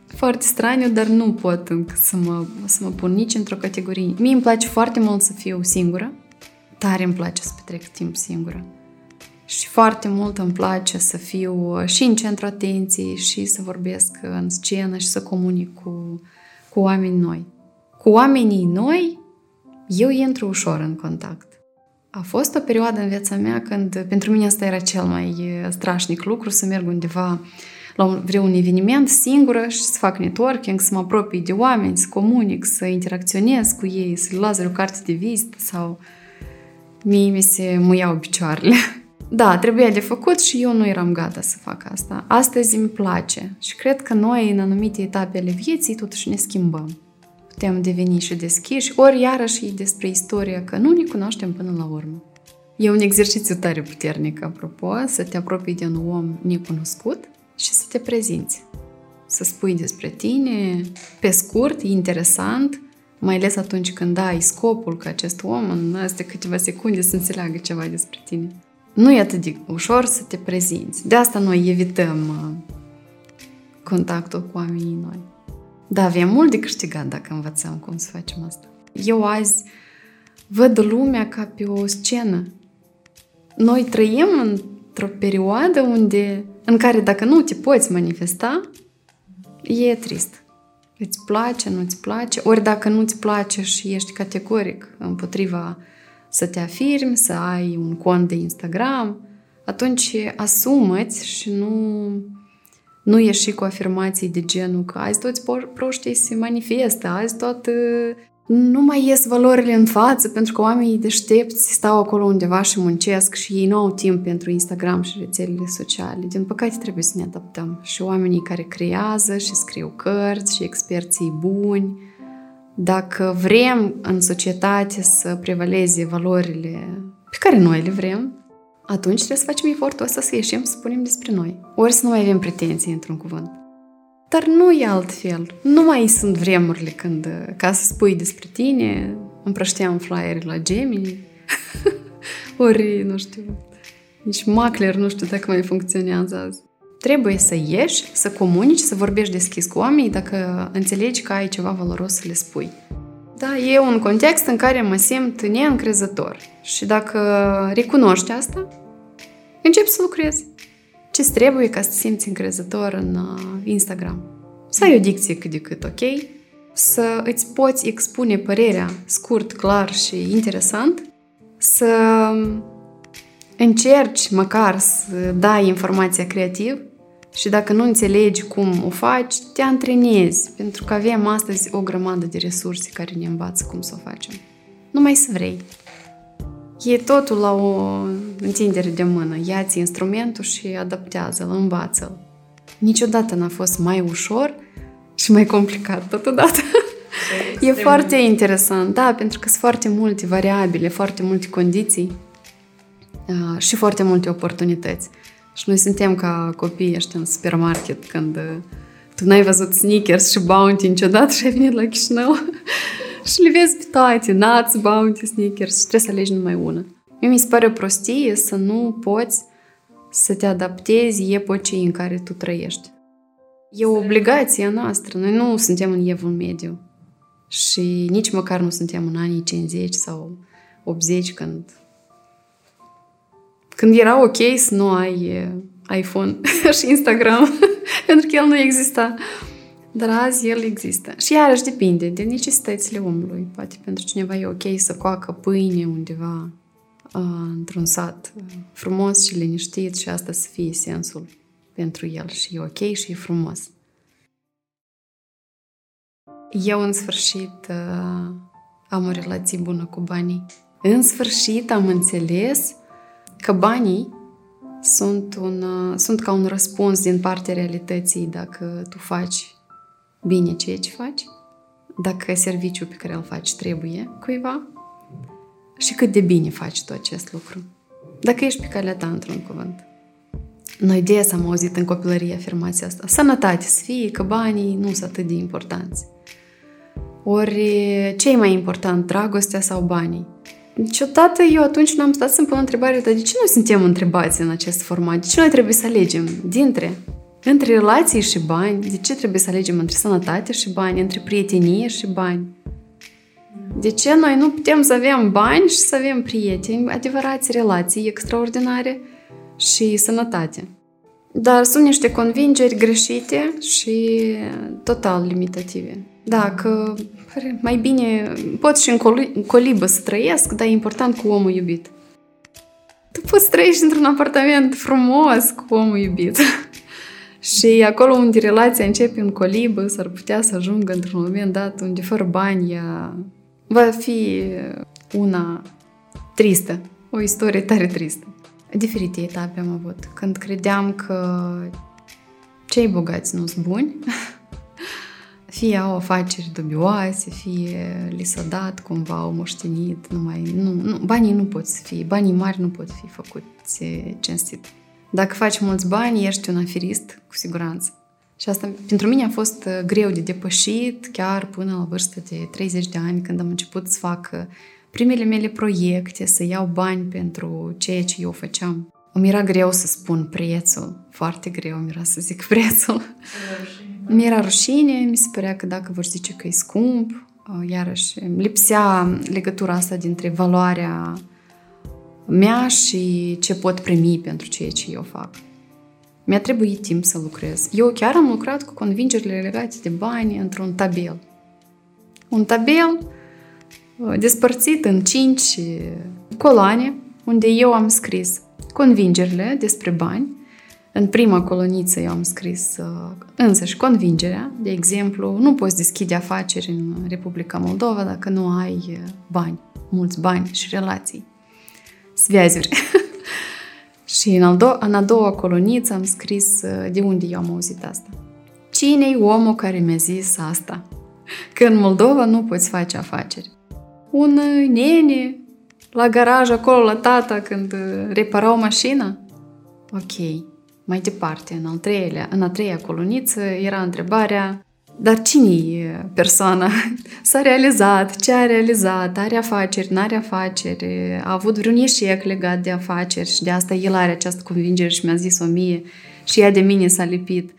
Foarte straniu, dar nu pot încă să mă, să mă pun nici într-o categorie. Mie îmi place foarte mult să fiu singură. Tare îmi place să petrec timp singură. Și foarte mult îmi place să fiu și în centru atenției și să vorbesc în scenă și să comunic cu, cu oameni noi. Cu oamenii noi, eu intru ușor în contact. A fost o perioadă în viața mea când pentru mine asta era cel mai strașnic lucru, să merg undeva la un, vreun eveniment singură și să fac networking, să mă apropii de oameni, să comunic, să interacționez cu ei, să le las o carte de vizită sau mie mi se muiau picioarele. Da, trebuia de făcut și eu nu eram gata să fac asta. Astăzi îmi place și cred că noi, în anumite etape ale vieții, totuși ne schimbăm. Putem deveni și deschiși, ori iarăși e despre istoria, că nu ne cunoaștem până la urmă. E un exercițiu tare puternic, apropo, să te apropii de un om necunoscut și să te prezinți. Să spui despre tine, pe scurt, interesant, mai ales atunci când ai scopul ca acest om în astea câteva secunde să înțeleagă ceva despre tine nu e atât de ușor să te prezinți. De asta noi evităm uh, contactul cu oamenii noi. Da, avem mult de câștigat dacă învățăm cum să facem asta. Eu azi văd lumea ca pe o scenă. Noi trăim într-o perioadă unde, în care dacă nu te poți manifesta, e trist. Îți place, nu-ți place, ori dacă nu-ți place și ești categoric împotriva să te afirmi, să ai un cont de Instagram, atunci asumăți și nu, nu ieși cu afirmații de genul că azi toți proștii se manifestă, azi tot nu mai ies valorile în față pentru că oamenii deștepți stau acolo undeva și muncesc și ei nu au timp pentru Instagram și rețelele sociale. Din păcate trebuie să ne adaptăm. Și oamenii care creează și scriu cărți și experții buni, dacă vrem în societate să prevaleze valorile pe care noi le vrem, atunci trebuie să facem efortul ăsta să ieșim să spunem despre noi. Ori să nu mai avem pretenții într-un cuvânt. Dar nu e altfel. Nu mai sunt vremurile când, ca să spui despre tine, împrășteam flyere la Gemini, ori, nu știu, nici Macler nu știu dacă mai funcționează azi. Trebuie să ieși, să comunici, să vorbești deschis cu oamenii dacă înțelegi că ai ceva valoros să le spui. Da, e un context în care mă simt neîncrezător. Și dacă recunoști asta, începi să lucrezi. ce trebuie ca să te simți încrezător în uh, Instagram? Să ai o dicție cât de cât ok, să îți poți expune părerea scurt, clar și interesant, să încerci măcar să dai informația creativ și dacă nu înțelegi cum o faci, te antrenezi, pentru că avem astăzi o grămadă de resurse care ne învață cum să o facem. Numai să vrei. E totul la o întindere de mână. Ia-ți instrumentul și adaptează-l, învață-l. Niciodată n-a fost mai ușor și mai complicat totodată. E foarte interesant, da, pentru că sunt foarte multe variabile, foarte multe condiții uh, și foarte multe oportunități. Și noi suntem ca copii ăștia în supermarket când uh, tu n-ai văzut Snickers și Bounty niciodată și ai venit la Chișinău și le vezi pe toate, nuts, Bounty, Snickers și trebuie să alegi numai una. Mie mi se pare o prostie să nu poți să te adaptezi epocii în care tu trăiești. E o obligație a noastră. Noi nu suntem în evul mediu. Și nici măcar nu suntem în anii 50 sau 80 când când era ok să nu ai iPhone și Instagram, pentru că el nu exista. Dar azi el există. Și iarăși depinde de necesitățile omului. Poate pentru cineva e ok să coacă pâine undeva uh, într-un sat frumos și liniștit și asta să fie sensul pentru el și e ok și e frumos. Eu, în sfârșit, uh, am o relație bună cu banii. În sfârșit, am înțeles că banii sunt, un, uh, sunt ca un răspuns din partea realității dacă tu faci bine ceea ce faci, dacă serviciul pe care îl faci trebuie cuiva și cât de bine faci tu acest lucru. Dacă ești pe calea ta într-un cuvânt. Noi des am auzit în copilărie afirmația asta. Sănătate să fie, că banii nu sunt atât de importanți. Ori ce e mai important, dragostea sau banii? Niciodată eu atunci n-am stat să-mi pun întrebarea, dar de ce noi suntem întrebați în acest format? De ce noi trebuie să alegem dintre între relații și bani? De ce trebuie să alegem între sănătate și bani, între prietenie și bani? De ce noi nu putem să avem bani și să avem prieteni, adevărați relații extraordinare și sănătate? Dar sunt niște convingeri greșite și total limitative. Da, că mai bine pot și în colibă să trăiesc, dar e important cu omul iubit. Tu poți trăiești într-un apartament frumos cu omul iubit. și acolo unde relația începe în colibă, s-ar putea să ajungă într-un moment dat unde fără bani ea va fi una tristă, o istorie tare tristă. Diferite etape am avut. Când credeam că cei bogați nu sunt buni, fie au afaceri dubioase, fie li s-a dat cumva, au moștenit, numai, nu, nu, banii nu pot fi, banii mari nu pot fi făcuți cinstit. Dacă faci mulți bani, ești un aferist, cu siguranță. Și asta pentru mine a fost uh, greu de depășit, chiar până la vârstă de 30 de ani, când am început să fac uh, primele mele proiecte, să iau bani pentru ceea ce eu făceam. Îmi era greu să spun prețul, foarte greu mi era să zic prețul. Mi-era rușine, mi se părea că dacă vor zice că e scump, uh, iarăși lipsea legătura asta dintre valoarea mea și ce pot primi pentru ceea ce eu fac. Mi-a trebuit timp să lucrez. Eu chiar am lucrat cu convingerile legate de bani într-un tabel. Un tabel uh, despărțit în cinci coloane, unde eu am scris convingerile despre bani, în prima coloniță eu am scris uh, însăși convingerea, de exemplu, nu poți deschide afaceri în Republica Moldova dacă nu ai uh, bani, mulți bani și relații, sviazuri. și în, al do- în a doua coloniță am scris uh, de unde eu am auzit asta. cine e omul care mi-a zis asta? Că în Moldova nu poți face afaceri. Un nene la garaj acolo la tata când reparau mașina? Ok, mai departe, în, al treilea, în a treia coloniță, era întrebarea dar cine e persoana? S-a realizat, ce a realizat, are afaceri, nu are afaceri, a avut vreun eșec legat de afaceri și de asta el are această convingere și mi-a zis o mie și ea de mine s-a lipit.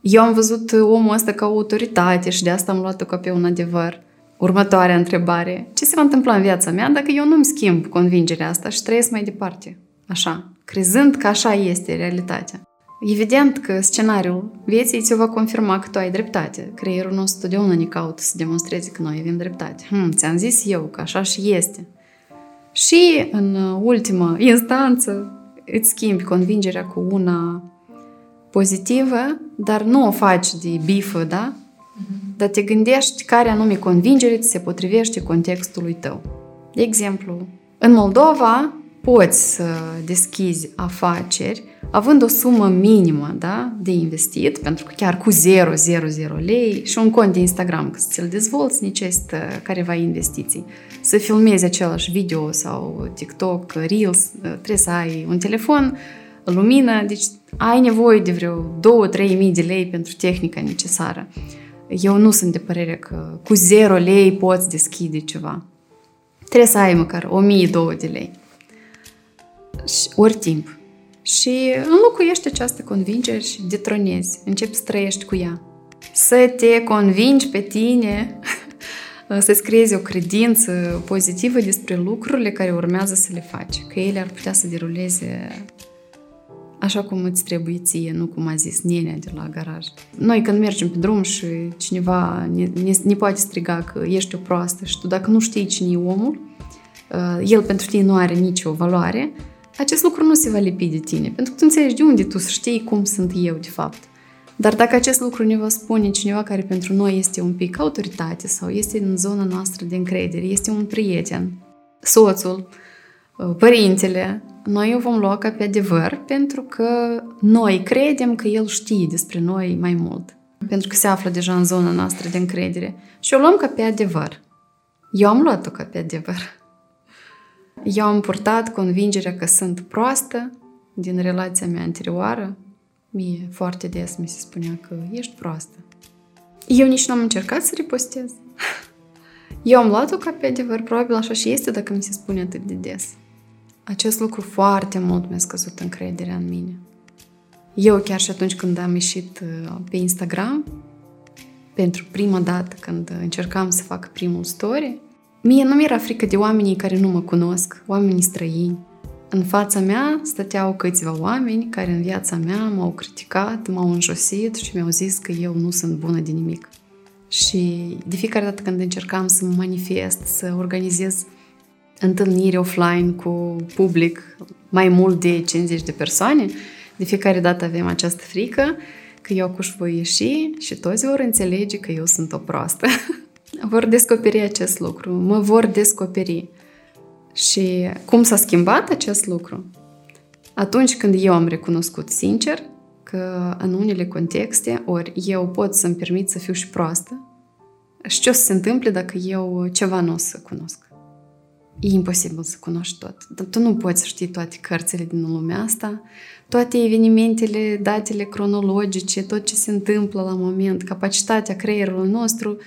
Eu am văzut omul ăsta ca o autoritate și de asta am luat-o ca pe un adevăr. Următoarea întrebare. Ce se va întâmpla în viața mea dacă eu nu-mi schimb convingerea asta și trăiesc mai departe? Așa crezând că așa este realitatea. Evident că scenariul vieții ți-o va confirma că tu ai dreptate. Creierul nostru totdeauna ne caută să demonstreze că noi avem dreptate. Hmm, ți-am zis eu că așa și este. Și în ultima instanță îți schimbi convingerea cu una pozitivă, dar nu o faci de bifă, da? Mm-hmm. Dar te gândești care anume convingere ți se potrivește contextului tău. De exemplu, În Moldova poți să deschizi afaceri având o sumă minimă da, de investit, pentru că chiar cu 0, 0, 0 lei și un cont de Instagram, că să ți-l dezvolți, necesită careva investiții. Să filmezi același video sau TikTok, Reels, trebuie să ai un telefon, lumină, deci ai nevoie de vreo 2-3 mii de lei pentru tehnica necesară. Eu nu sunt de părere că cu 0 lei poți deschide ceva. Trebuie să ai măcar 1002 de lei. Și, ori timp. Și înlocuiești această convingere și detronezi. Începi să trăiești cu ea. Să te convingi pe tine, să-ți creezi o credință pozitivă despre lucrurile care urmează să le faci. Că ele ar putea să deruleze așa cum îți trebuie ție, nu cum a zis nenea de la garaj. Noi când mergem pe drum și cineva ne, ne, ne poate striga că ești o proastă și tu dacă nu știi cine e omul, uh, el pentru tine nu are nicio valoare, acest lucru nu se va lipi de tine, pentru că tu înțelegi de unde tu să știi cum sunt eu de fapt. Dar dacă acest lucru ne va spune cineva care pentru noi este un pic autoritate sau este în zona noastră de încredere, este un prieten, soțul, uh, părintele, noi o vom lua ca pe adevăr pentru că noi credem că el știe despre noi mai mult. Pentru că se află deja în zona noastră de încredere. Și o luăm ca pe adevăr. Eu am luat-o ca pe adevăr. Eu am purtat convingerea că sunt proastă din relația mea anterioară. Mie foarte des mi se spunea că ești proastă. Eu nici nu am încercat să ripostez. Eu am luat-o ca pe adevăr, probabil așa și este dacă mi se spune atât de des. Acest lucru foarte mult mi-a scăzut încrederea în mine. Eu chiar și atunci când am ieșit uh, pe Instagram, pentru prima dată când încercam să fac primul story, mie nu mi-era frică de oamenii care nu mă cunosc, oamenii străini. În fața mea stăteau câțiva oameni care în viața mea m-au criticat, m-au înjosit și mi-au zis că eu nu sunt bună de nimic. Și de fiecare dată când încercam să mă manifest, să organizez întâlniri offline cu public, mai mult de 50 de persoane, de fiecare dată avem această frică că eu acuși voi ieși și toți vor înțelege că eu sunt o proastă. vor descoperi acest lucru, mă vor descoperi. Și cum s-a schimbat acest lucru? Atunci când eu am recunoscut sincer că în unele contexte, ori eu pot să-mi permit să fiu și proastă, și ce o să se întâmple dacă eu ceva nu o să cunosc. E imposibil să cunoști tot. Dar tu nu poți ști toate cărțile din lumea asta, toate evenimentele, datele cronologice, tot ce se întâmplă la moment, capacitatea creierului nostru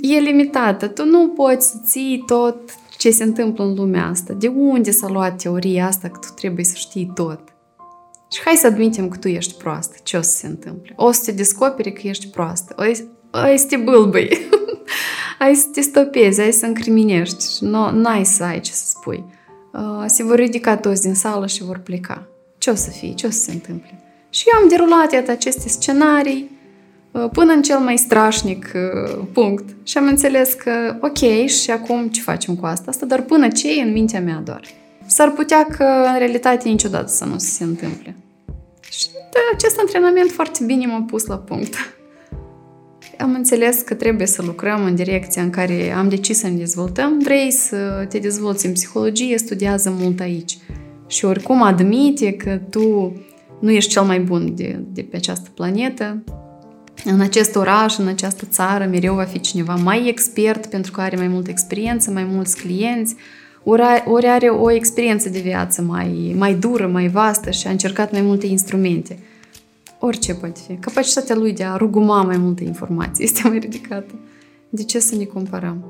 e limitată. Tu nu poți să ții tot ce se întâmplă în lumea asta. De unde s-a luat teoria asta că tu trebuie să știi tot? Și hai să admitem că tu ești proastă. Ce o să se întâmple? O să te descoperi că ești proastă. O, o să te bâlbăi. ai să te stopezi, ai să încriminești și nu ai să ai ce să spui. Uh, se vor ridica toți din sală și vor pleca. Ce o să fie? Ce o să se întâmple? Și eu am derulat iată aceste scenarii uh, până în cel mai strașnic uh, punct și am înțeles că ok, și acum ce facem cu asta? Asta doar până ce e în mintea mea doar. S-ar putea că în realitate niciodată să nu se întâmple. Și de acest antrenament foarte bine m-a pus la punct am înțeles că trebuie să lucrăm în direcția în care am decis să ne dezvoltăm. Vrei să te dezvolți în psihologie, studiază mult aici. Și oricum admite că tu nu ești cel mai bun de, de pe această planetă. În acest oraș, în această țară, mereu va fi cineva mai expert pentru că are mai multă experiență, mai mulți clienți, ori, ori are o experiență de viață mai, mai dură, mai vastă și a încercat mai multe instrumente – Orice poate fi. Capacitatea lui de a ruguma mai multe informații este mai ridicată. De ce să ne comparăm?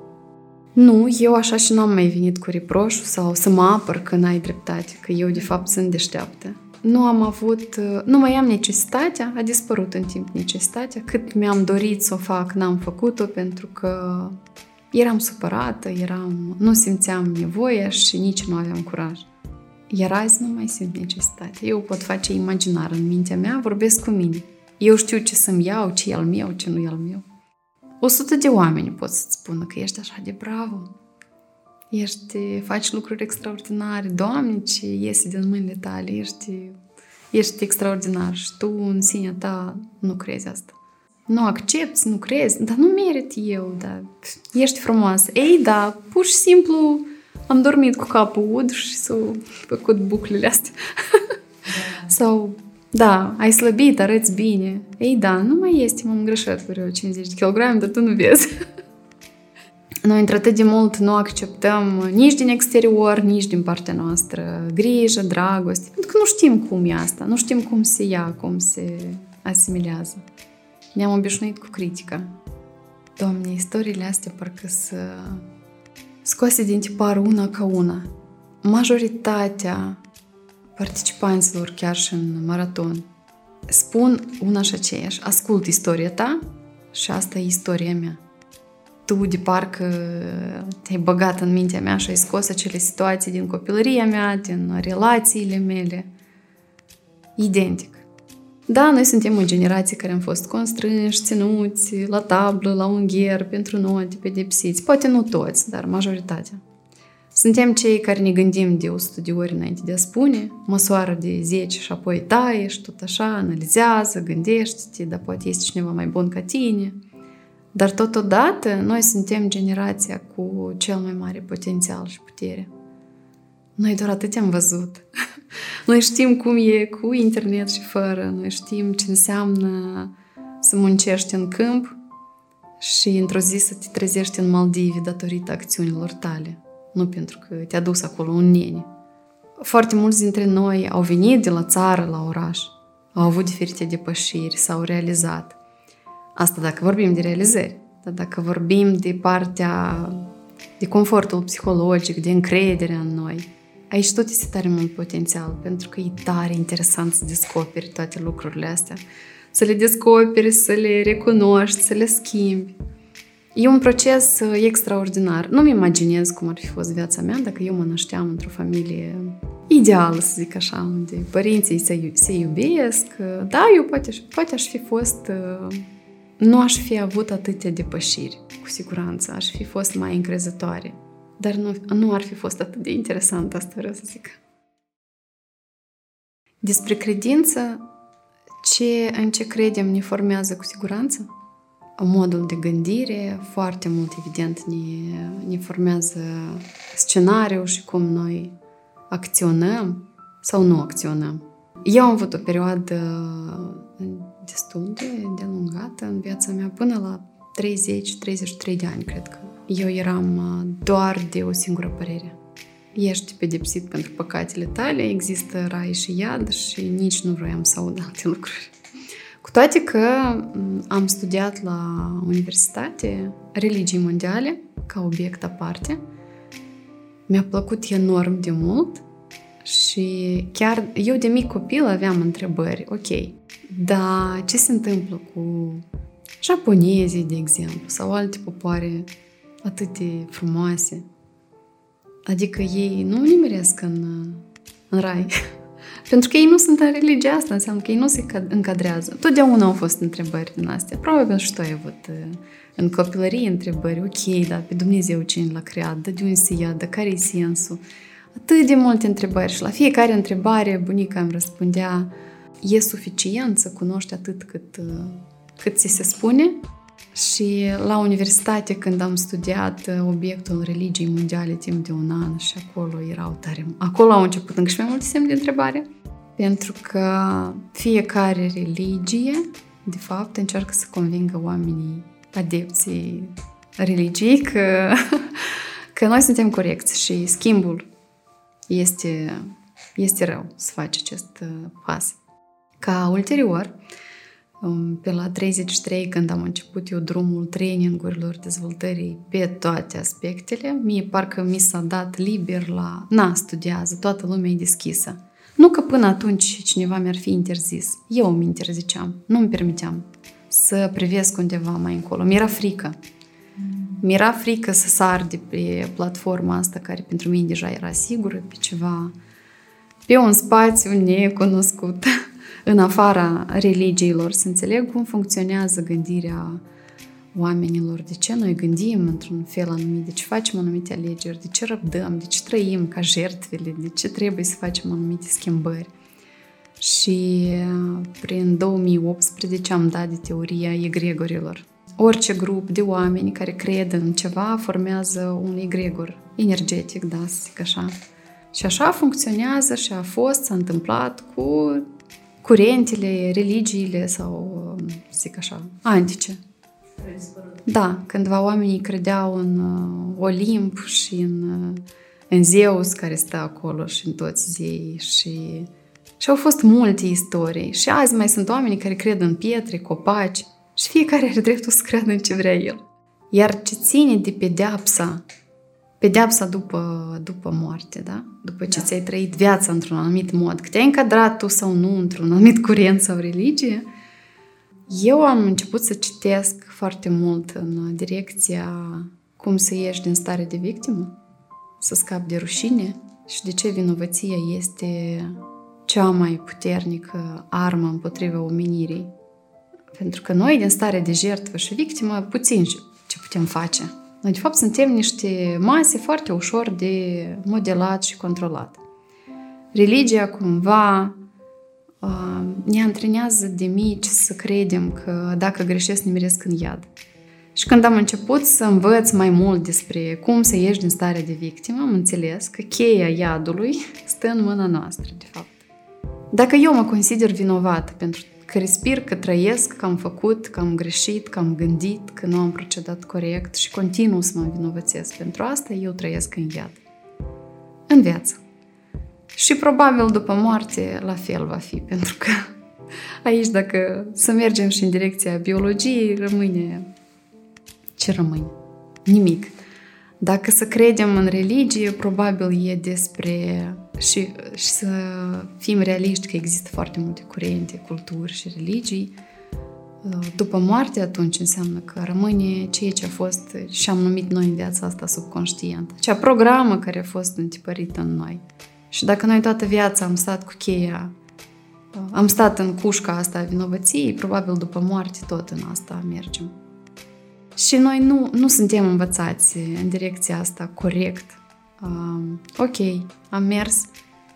Nu, eu așa și nu am mai venit cu reproșul sau să mă apăr că n-ai dreptate, că eu de fapt sunt deșteaptă. Nu am avut, nu mai am necesitatea, a dispărut în timp necesitatea, cât mi-am dorit să o fac, n-am făcut-o pentru că eram supărată, eram, nu simțeam nevoie și nici nu aveam curaj. Iar azi nu mai simt necesitate. Eu pot face imaginar în mintea mea, vorbesc cu mine. Eu știu ce să-mi iau, ce e al meu, ce nu e al meu. O sută de oameni pot să-ți spună că ești așa de bravo. Ești, faci lucruri extraordinare. Doamne, ce iese din mâinile tale. Ești, ești extraordinar și tu în sinea ta nu crezi asta. Nu accepti, nu crezi, dar nu merit eu, da. Ești frumoasă. Ei, da, pur și simplu am dormit cu capul ud și s-au făcut buclele astea. Da. Sau, da, ai slăbit, arăți bine. Ei, da, nu mai este, m-am greșit cu 50 de kg, dar tu nu vezi. Noi, într-atât de mult, nu acceptăm nici din exterior, nici din partea noastră grijă, dragoste, pentru că nu știm cum e asta, nu știm cum se ia, cum se asimilează. Ne-am obișnuit cu critica. Doamne, istoriile astea parcă să scoase din tipar una ca una. Majoritatea participanților chiar și în maraton spun una și aceeași. Ascult istoria ta și asta e istoria mea. Tu de parcă te-ai băgat în mintea mea și ai scos acele situații din copilăria mea, din relațiile mele. Identic. Da, noi suntem o generație care am fost constrânși, ținuți la tablă, la un gher, pentru note, pedepsiți. Poate nu toți, dar majoritatea. Suntem cei care ne gândim de 100 de ori înainte de a spune, măsoară de 10 și apoi taie și tot așa, analizează, gândește-te, dar poate este cineva mai bun ca tine. Dar totodată noi suntem generația cu cel mai mare potențial și putere. Noi doar atât am văzut. Noi știm cum e cu internet și fără. Noi știm ce înseamnă să muncești în câmp și într-o zi să te trezești în Maldivi datorită acțiunilor tale. Nu pentru că te-a dus acolo un nene. Foarte mulți dintre noi au venit de la țară la oraș. Au avut diferite depășiri, s-au realizat. Asta dacă vorbim de realizări. Dar dacă vorbim de partea de confortul psihologic, de încredere în noi, aici tot este tare mult potențial, pentru că e tare interesant să descoperi toate lucrurile astea. Să le descoperi, să le recunoști, să le schimbi. E un proces uh, extraordinar. Nu-mi imaginez cum ar fi fost viața mea dacă eu mă nășteam într-o familie ideală, să zic așa, unde părinții se, se iubesc. Da, eu poate, poate aș fi fost... Uh, nu aș fi avut atâtea depășiri, cu siguranță. Aș fi fost mai încrezătoare. Dar nu, nu ar fi fost atât de interesant, asta vreau să zic. Despre credință, ce, în ce credem ne formează cu siguranță. Modul de gândire, foarte mult, evident, ne, ne formează scenariul și cum noi acționăm sau nu acționăm. Eu am avut o perioadă destul de, de lungată în viața mea, până la 30-33 de ani, cred că eu eram uh, doar de o singură părere. Ești pedepsit pentru păcatele tale, există rai și iad și nici nu vroiam să aud alte lucruri. Cu toate că mm, am studiat la universitate religii mondiale ca obiect aparte, mi-a plăcut enorm de mult și chiar eu de mic copil aveam întrebări. Ok, dar ce se întâmplă cu japonezii, de exemplu, sau alte popoare atât de frumoase. Adică ei nu nimeresc în, în rai. Pentru că ei nu sunt în religia asta, înseamnă că ei nu se încadrează. Totdeauna au fost întrebări din astea. Probabil și tu ai avut uh, în copilărie întrebări. Ok, da, pe Dumnezeu cine l-a creat, de unde se ia, de care e sensul? Atât de multe întrebări și la fiecare întrebare bunica îmi răspundea e suficient să cunoști atât cât, uh, cât ți se spune și la universitate, când am studiat uh, obiectul religiei mondiale timp de un an și acolo erau tare... Acolo au început încă și mai multe semne de întrebare. Pentru că fiecare religie, de fapt, încearcă să convingă oamenii adepții religiei că, că noi suntem corecți și schimbul este, este rău să faci acest uh, pas. Ca ulterior, pe la 33, când am început eu drumul trainingurilor, dezvoltării pe toate aspectele, mie parcă mi s-a dat liber la, na, studiază, toată lumea e deschisă. Nu că până atunci cineva mi-ar fi interzis. Eu îmi interziceam, nu îmi permiteam să privesc undeva mai încolo. Mi-era frică. Mi-era frică să sar de pe platforma asta, care pentru mine deja era sigură, pe ceva, pe un spațiu necunoscut. în afara religiilor, să înțeleg cum funcționează gândirea oamenilor, de ce noi gândim într-un fel anumit, de ce facem anumite alegeri, de ce răbdăm, de ce trăim ca jertfele, de ce trebuie să facem anumite schimbări. Și prin 2018 am dat de teoria egregorilor. orice grup de oameni care cred în ceva formează un egregor energetic, da, să zic așa. Și așa funcționează și a fost, s-a întâmplat cu curentele, religiile sau, să zic așa, antice. Da, cândva oamenii credeau în uh, Olimp și în, uh, în Zeus care stă acolo și în toți zei și, și au fost multe istorii. Și azi mai sunt oameni care cred în pietre, copaci și fiecare are dreptul să creadă în ce vrea el. Iar ce ține de pedeapsa, pedeapsa după, după moarte, da? După ce da. ți-ai trăit viața într-un anumit mod, că te-ai încadrat tu sau nu într-un anumit curent sau religie, eu am început să citesc foarte mult în direcția cum să ieși din stare de victimă, să scapi de rușine și de ce vinovăția este cea mai puternică armă împotriva omenirii. Pentru că noi, din stare de jertvă și victimă, puțin ce putem face. Noi, de fapt, suntem niște mase foarte ușor de modelat și controlat. Religia, cumva, ne antrenează de mici să credem că dacă greșesc, ne miresc în iad. Și când am început să învăț mai mult despre cum să ieși din starea de victimă, am înțeles că cheia iadului stă în mâna noastră, de fapt. Dacă eu mă consider vinovat pentru că respir, că trăiesc, că am făcut, că am greșit, că am gândit, că nu am procedat corect și continuu să mă vinovățesc pentru asta, eu trăiesc în iad. În viață. Și probabil după moarte la fel va fi, pentru că aici dacă să mergem și în direcția biologiei, rămâne ce rămâne? Nimic. Dacă să credem în religie, probabil e despre și, și să fim realiști că există foarte multe curente, culturi și religii. După moarte, atunci înseamnă că rămâne ceea ce a fost și am numit noi în viața asta subconștient. Cea programă care a fost întipărită în noi. Și dacă noi toată viața am stat cu cheia, am stat în cușca asta a vinovăției, probabil după moarte tot în asta mergem. Și noi nu, nu suntem învățați în direcția asta corect. Uh, ok, am mers,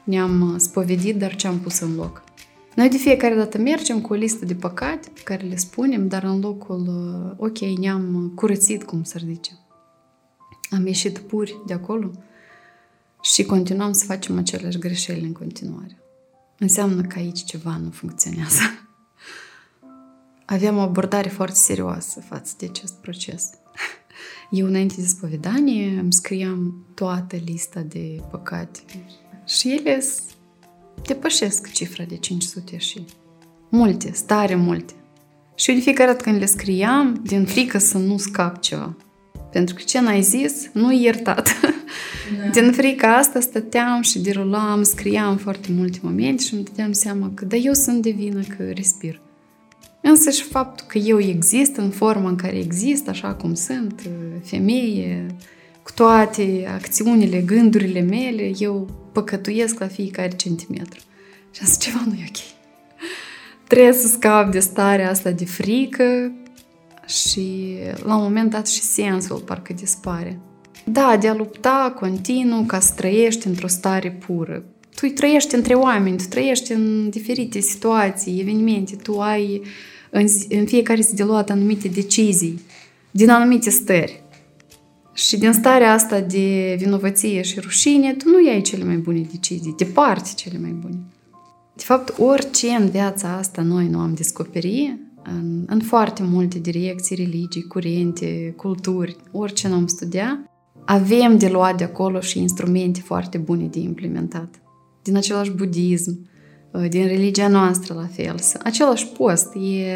ne-am spovedit, dar ce am pus în loc? Noi de fiecare dată mergem cu o listă de păcate pe care le spunem, dar în locul, uh, ok, ne-am curățit, cum să zice. Am ieșit puri de acolo și continuăm să facem aceleași greșeli în continuare. Înseamnă că aici ceva nu funcționează. Aveam o abordare foarte serioasă față de acest proces. Eu, înainte de spovedanie, îmi scriam toată lista de păcate și ele depășesc cifra de 500 și multe, stare multe. Și eu de fiecare dată când le scriam, din frică să nu scap ceva. Pentru că ce n-ai zis, nu iertat. Da. Din frica asta stăteam și derulam, scriam foarte multe momente și îmi dădeam seama că da, eu sunt de vină că respir. Însă și faptul că eu exist în forma în care exist, așa cum sunt, femeie, cu toate acțiunile, gândurile mele, eu păcătuiesc la fiecare centimetru. Și asta ceva nu e ok. Trebuie să scap de starea asta de frică și la un moment dat și sensul parcă dispare. Da, de a lupta continuu ca să trăiești într-o stare pură. Tu trăiești între oameni, tu trăiești în diferite situații, evenimente, tu ai în, în fiecare zi de luat anumite decizii din anumite stări. Și din starea asta de vinovăție și rușine, tu nu iei cele mai bune decizii, departe cele mai bune. De fapt, orice în viața asta noi nu am descoperit, în, în foarte multe direcții, religii, curente, culturi, orice nu am studia, avem de luat de acolo și instrumente foarte bune de implementat. Din același budism, uh, din religia noastră la fel. Același post e,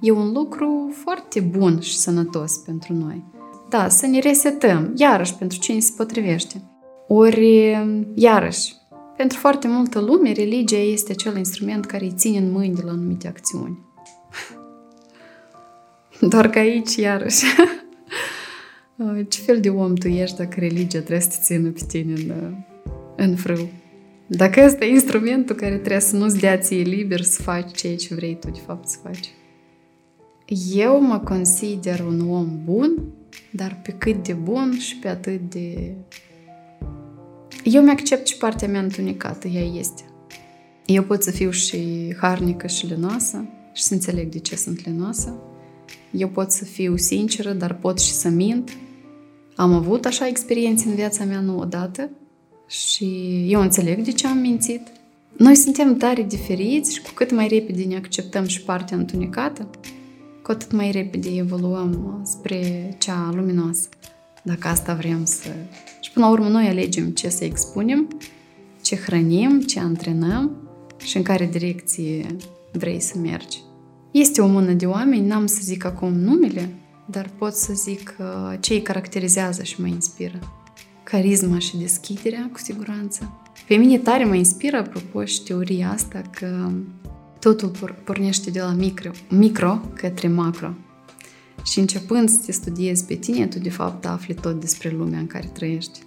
e un lucru foarte bun și sănătos pentru noi. Da, să ne resetăm, iarăși, pentru cine se potrivește. Ori, iarăși, pentru foarte multă lume, religia este acel instrument care îi ține în mâini de la anumite acțiuni. Doar că aici, iarăși, ce fel de om tu ești dacă religia trebuie să te țină pe tine în, în frâu? Dacă ăsta e instrumentul care trebuie să nu-ți dea ție liber să faci ceea ce vrei tu de fapt să faci. Eu mă consider un om bun, dar pe cât de bun și pe atât de... Eu mi-accept și partea mea întunecată, ea este. Eu pot să fiu și harnică și lenoasă și să înțeleg de ce sunt lenoasă Eu pot să fiu sinceră, dar pot și să mint. Am avut așa experiențe în viața mea nu odată și eu înțeleg de ce am mințit. Noi suntem tare diferiți și cu cât mai repede ne acceptăm și partea întunecată, cu atât mai repede evoluăm spre cea luminoasă. Dacă asta vrem să... Și până la urmă noi alegem ce să expunem, ce hrănim, ce antrenăm și în care direcție vrei să mergi. Este o mână de oameni, n-am să zic acum numele, dar pot să zic uh, ce îi caracterizează și mă inspiră. Carisma și deschiderea, cu siguranță. Pe mine tare mă inspiră, apropo, și teoria asta că totul pornește de la micro, micro către macro. Și începând să te studiezi pe tine, tu de fapt afli tot despre lumea în care trăiești.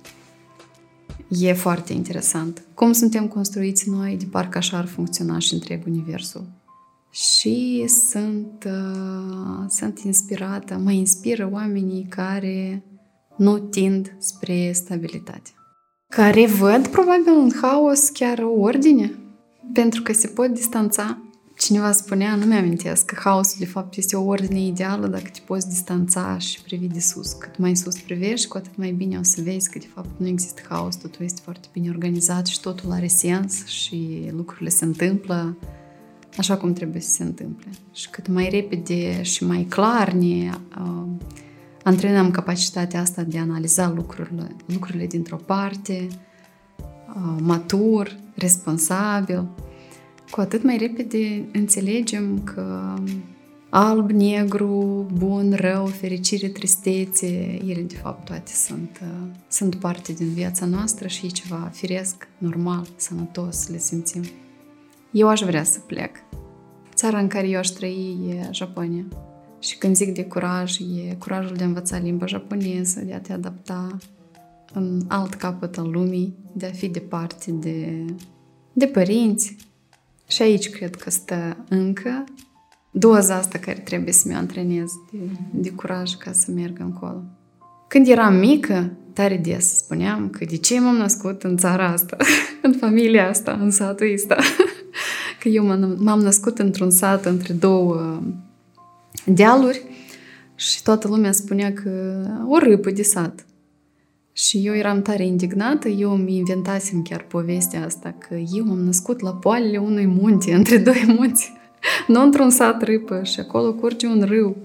E foarte interesant. Cum suntem construiți noi, de parcă așa ar funcționa și întreg universul. Și sunt, uh, sunt inspirată, mă inspiră oamenii care nu tind spre stabilitate. Care văd probabil în haos chiar o ordine, pentru că se pot distanța Cineva spunea, nu mi-amintesc, că haosul de fapt este o ordine ideală dacă te poți distanța și privi de sus. Cât mai sus privești, cu atât mai bine o să vezi că de fapt nu există haos, totul este foarte bine organizat și totul are sens și lucrurile se întâmplă așa cum trebuie să se întâmple. Și cât mai repede și mai clar ne uh, antrenăm capacitatea asta de a analiza lucrurile, lucrurile dintr-o parte, uh, matur, responsabil, cu atât mai repede înțelegem că alb, negru, bun, rău, fericire, tristețe, ele de fapt toate sunt, uh, sunt parte din viața noastră și e ceva firesc, normal, sănătos, le simțim. Eu aș vrea să plec. Țara în care eu aș trăi e Japonia. Și când zic de curaj, e curajul de a învăța limba japoneză, de a te adapta în alt capăt al lumii, de a fi departe de, de părinți, și aici cred că stă încă doza asta care trebuie să mi-o antrenez de, de curaj ca să merg încolo. Când eram mică, tare des spuneam că de ce m-am născut în țara asta, în familia asta, în satul ăsta. că eu m-am născut într-un sat între două dealuri și toată lumea spunea că o râpă de sat. Și eu eram tare indignată, eu mi inventasem chiar povestea asta, că eu m-am născut la poalele unui munte, între doi munți, nu într-un sat râpă și acolo curge un râu.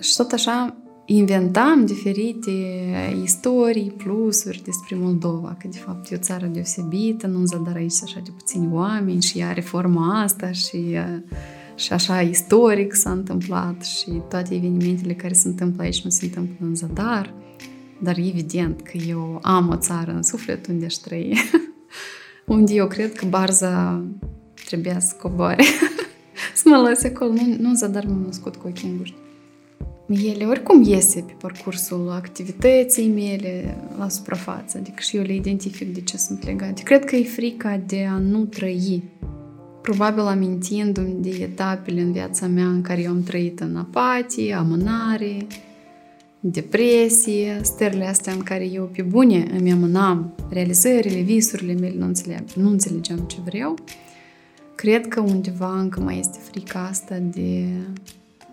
Și tot așa inventam diferite istorii, plusuri despre Moldova, că de fapt e o țară deosebită, nu zadar aici așa de puțini oameni și are forma asta și, și așa istoric s-a întâmplat și toate evenimentele care se întâmplă aici nu se întâmplă în zadar. Dar evident că eu am o țară în suflet unde aș trăi, unde eu cred că barza trebuia să coboare, să mă lase acolo. Nu, nu zadar m-am născut cu ochii înguști. Ele oricum iese pe parcursul activității mele la suprafață, adică și eu le identific de ce sunt legate. Cred că e frica de a nu trăi. Probabil amintindu-mi de etapele în viața mea în care eu am trăit în apatie, amânare, depresie, stările astea în care eu pe bune îmi amânam realizările, visurile mele, nu, înțeleg, nu înțelegeam ce vreau, cred că undeva încă mai este frica asta de,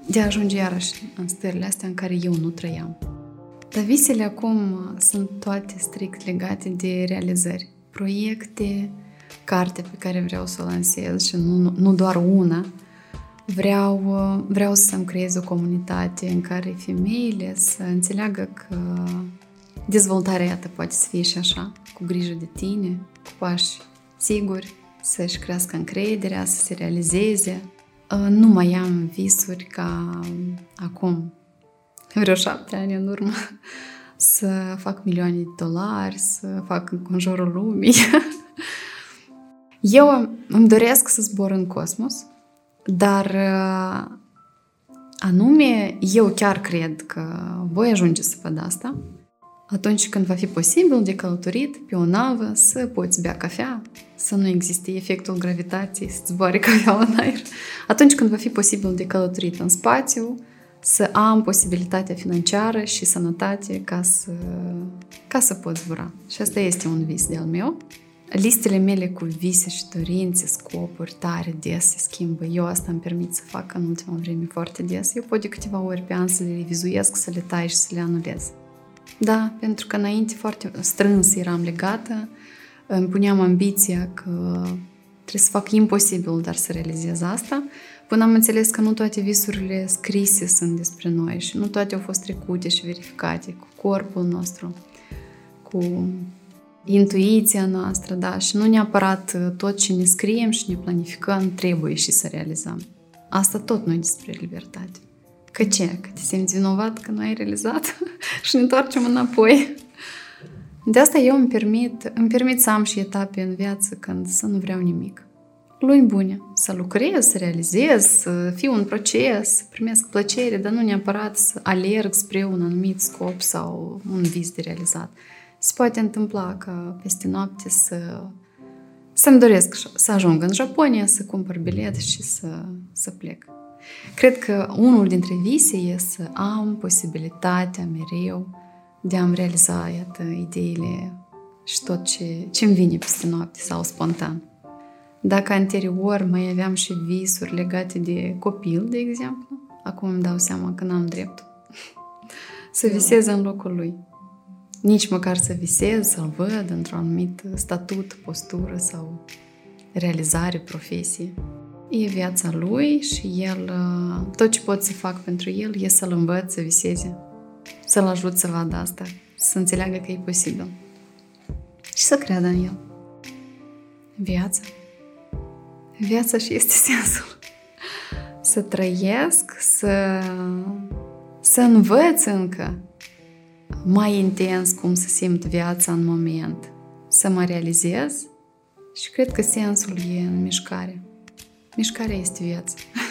de a ajunge iarăși în stările astea în care eu nu trăiam. Dar visele acum sunt toate strict legate de realizări. Proiecte, carte pe care vreau să o lansez și nu, nu doar una, Vreau, vreau să-mi creez o comunitate în care femeile să înțeleagă că dezvoltarea iată poate să fie și așa, cu grijă de tine, cu pași siguri, să-și crească încrederea, să se realizeze. Nu mai am visuri ca acum, vreo șapte ani în urmă, să fac milioane de dolari, să fac în conjurul lumii. Eu îmi doresc să zbor în cosmos, dar uh, anume, eu chiar cred că voi ajunge să văd asta atunci când va fi posibil de călătorit pe o navă să poți bea cafea, să nu existe efectul gravitației, să zboare cafea în aer. Atunci când va fi posibil de călătorit în spațiu, să am posibilitatea financiară și sănătate ca să, ca să pot zbura. Și asta este un vis de-al meu. Listele mele cu vise și dorințe, scopuri tare des se schimbă. Eu asta îmi permit să fac în ultima vreme foarte des. Eu pot de câteva ori pe an să le revizuiesc, să le tai și să le anulez. Da, pentru că înainte foarte strâns eram legată, îmi puneam ambiția că trebuie să fac imposibil, dar să realizez asta, până am înțeles că nu toate visurile scrise sunt despre noi și nu toate au fost trecute și verificate cu corpul nostru, cu intuiția noastră, da, și nu neapărat uh, tot ce ne scriem și ne planificăm trebuie și să realizăm. Asta tot nu e despre libertate. Că ce? Că te simți vinovat că nu ai realizat și ne întoarcem înapoi. De asta eu îmi permit, îmi permit să am și etape în viață când să nu vreau nimic. Luni bune, să lucrez, să realizez, să fiu un proces, să primesc plăcere, dar nu neapărat să alerg spre un anumit scop sau un vis de realizat. Se poate întâmpla ca peste noapte să să-mi doresc să ajung în Japonia, să cumpăr bilet și să, să plec. Cred că unul dintre vise e să am posibilitatea mereu de a-mi realiza, iată, ideile și tot ce, ce îmi vine peste noapte sau spontan. Dacă anterior mai aveam și visuri legate de copil, de exemplu, acum îmi dau seama că n-am dreptul să visez în locul lui. Nici măcar să visez, să-l văd într-un anumit statut, postură sau realizare, profesie. E viața lui și el, tot ce pot să fac pentru el e să-l învăț să viseze, să-l ajut să vadă asta, să înțeleagă că e posibil și să creadă în el. Viața. Viața și este sensul. Să trăiesc, să, să învăț încă mai intens cum să simt viața în moment, să mă realizez și cred că sensul e în mișcare. Mișcarea este viața.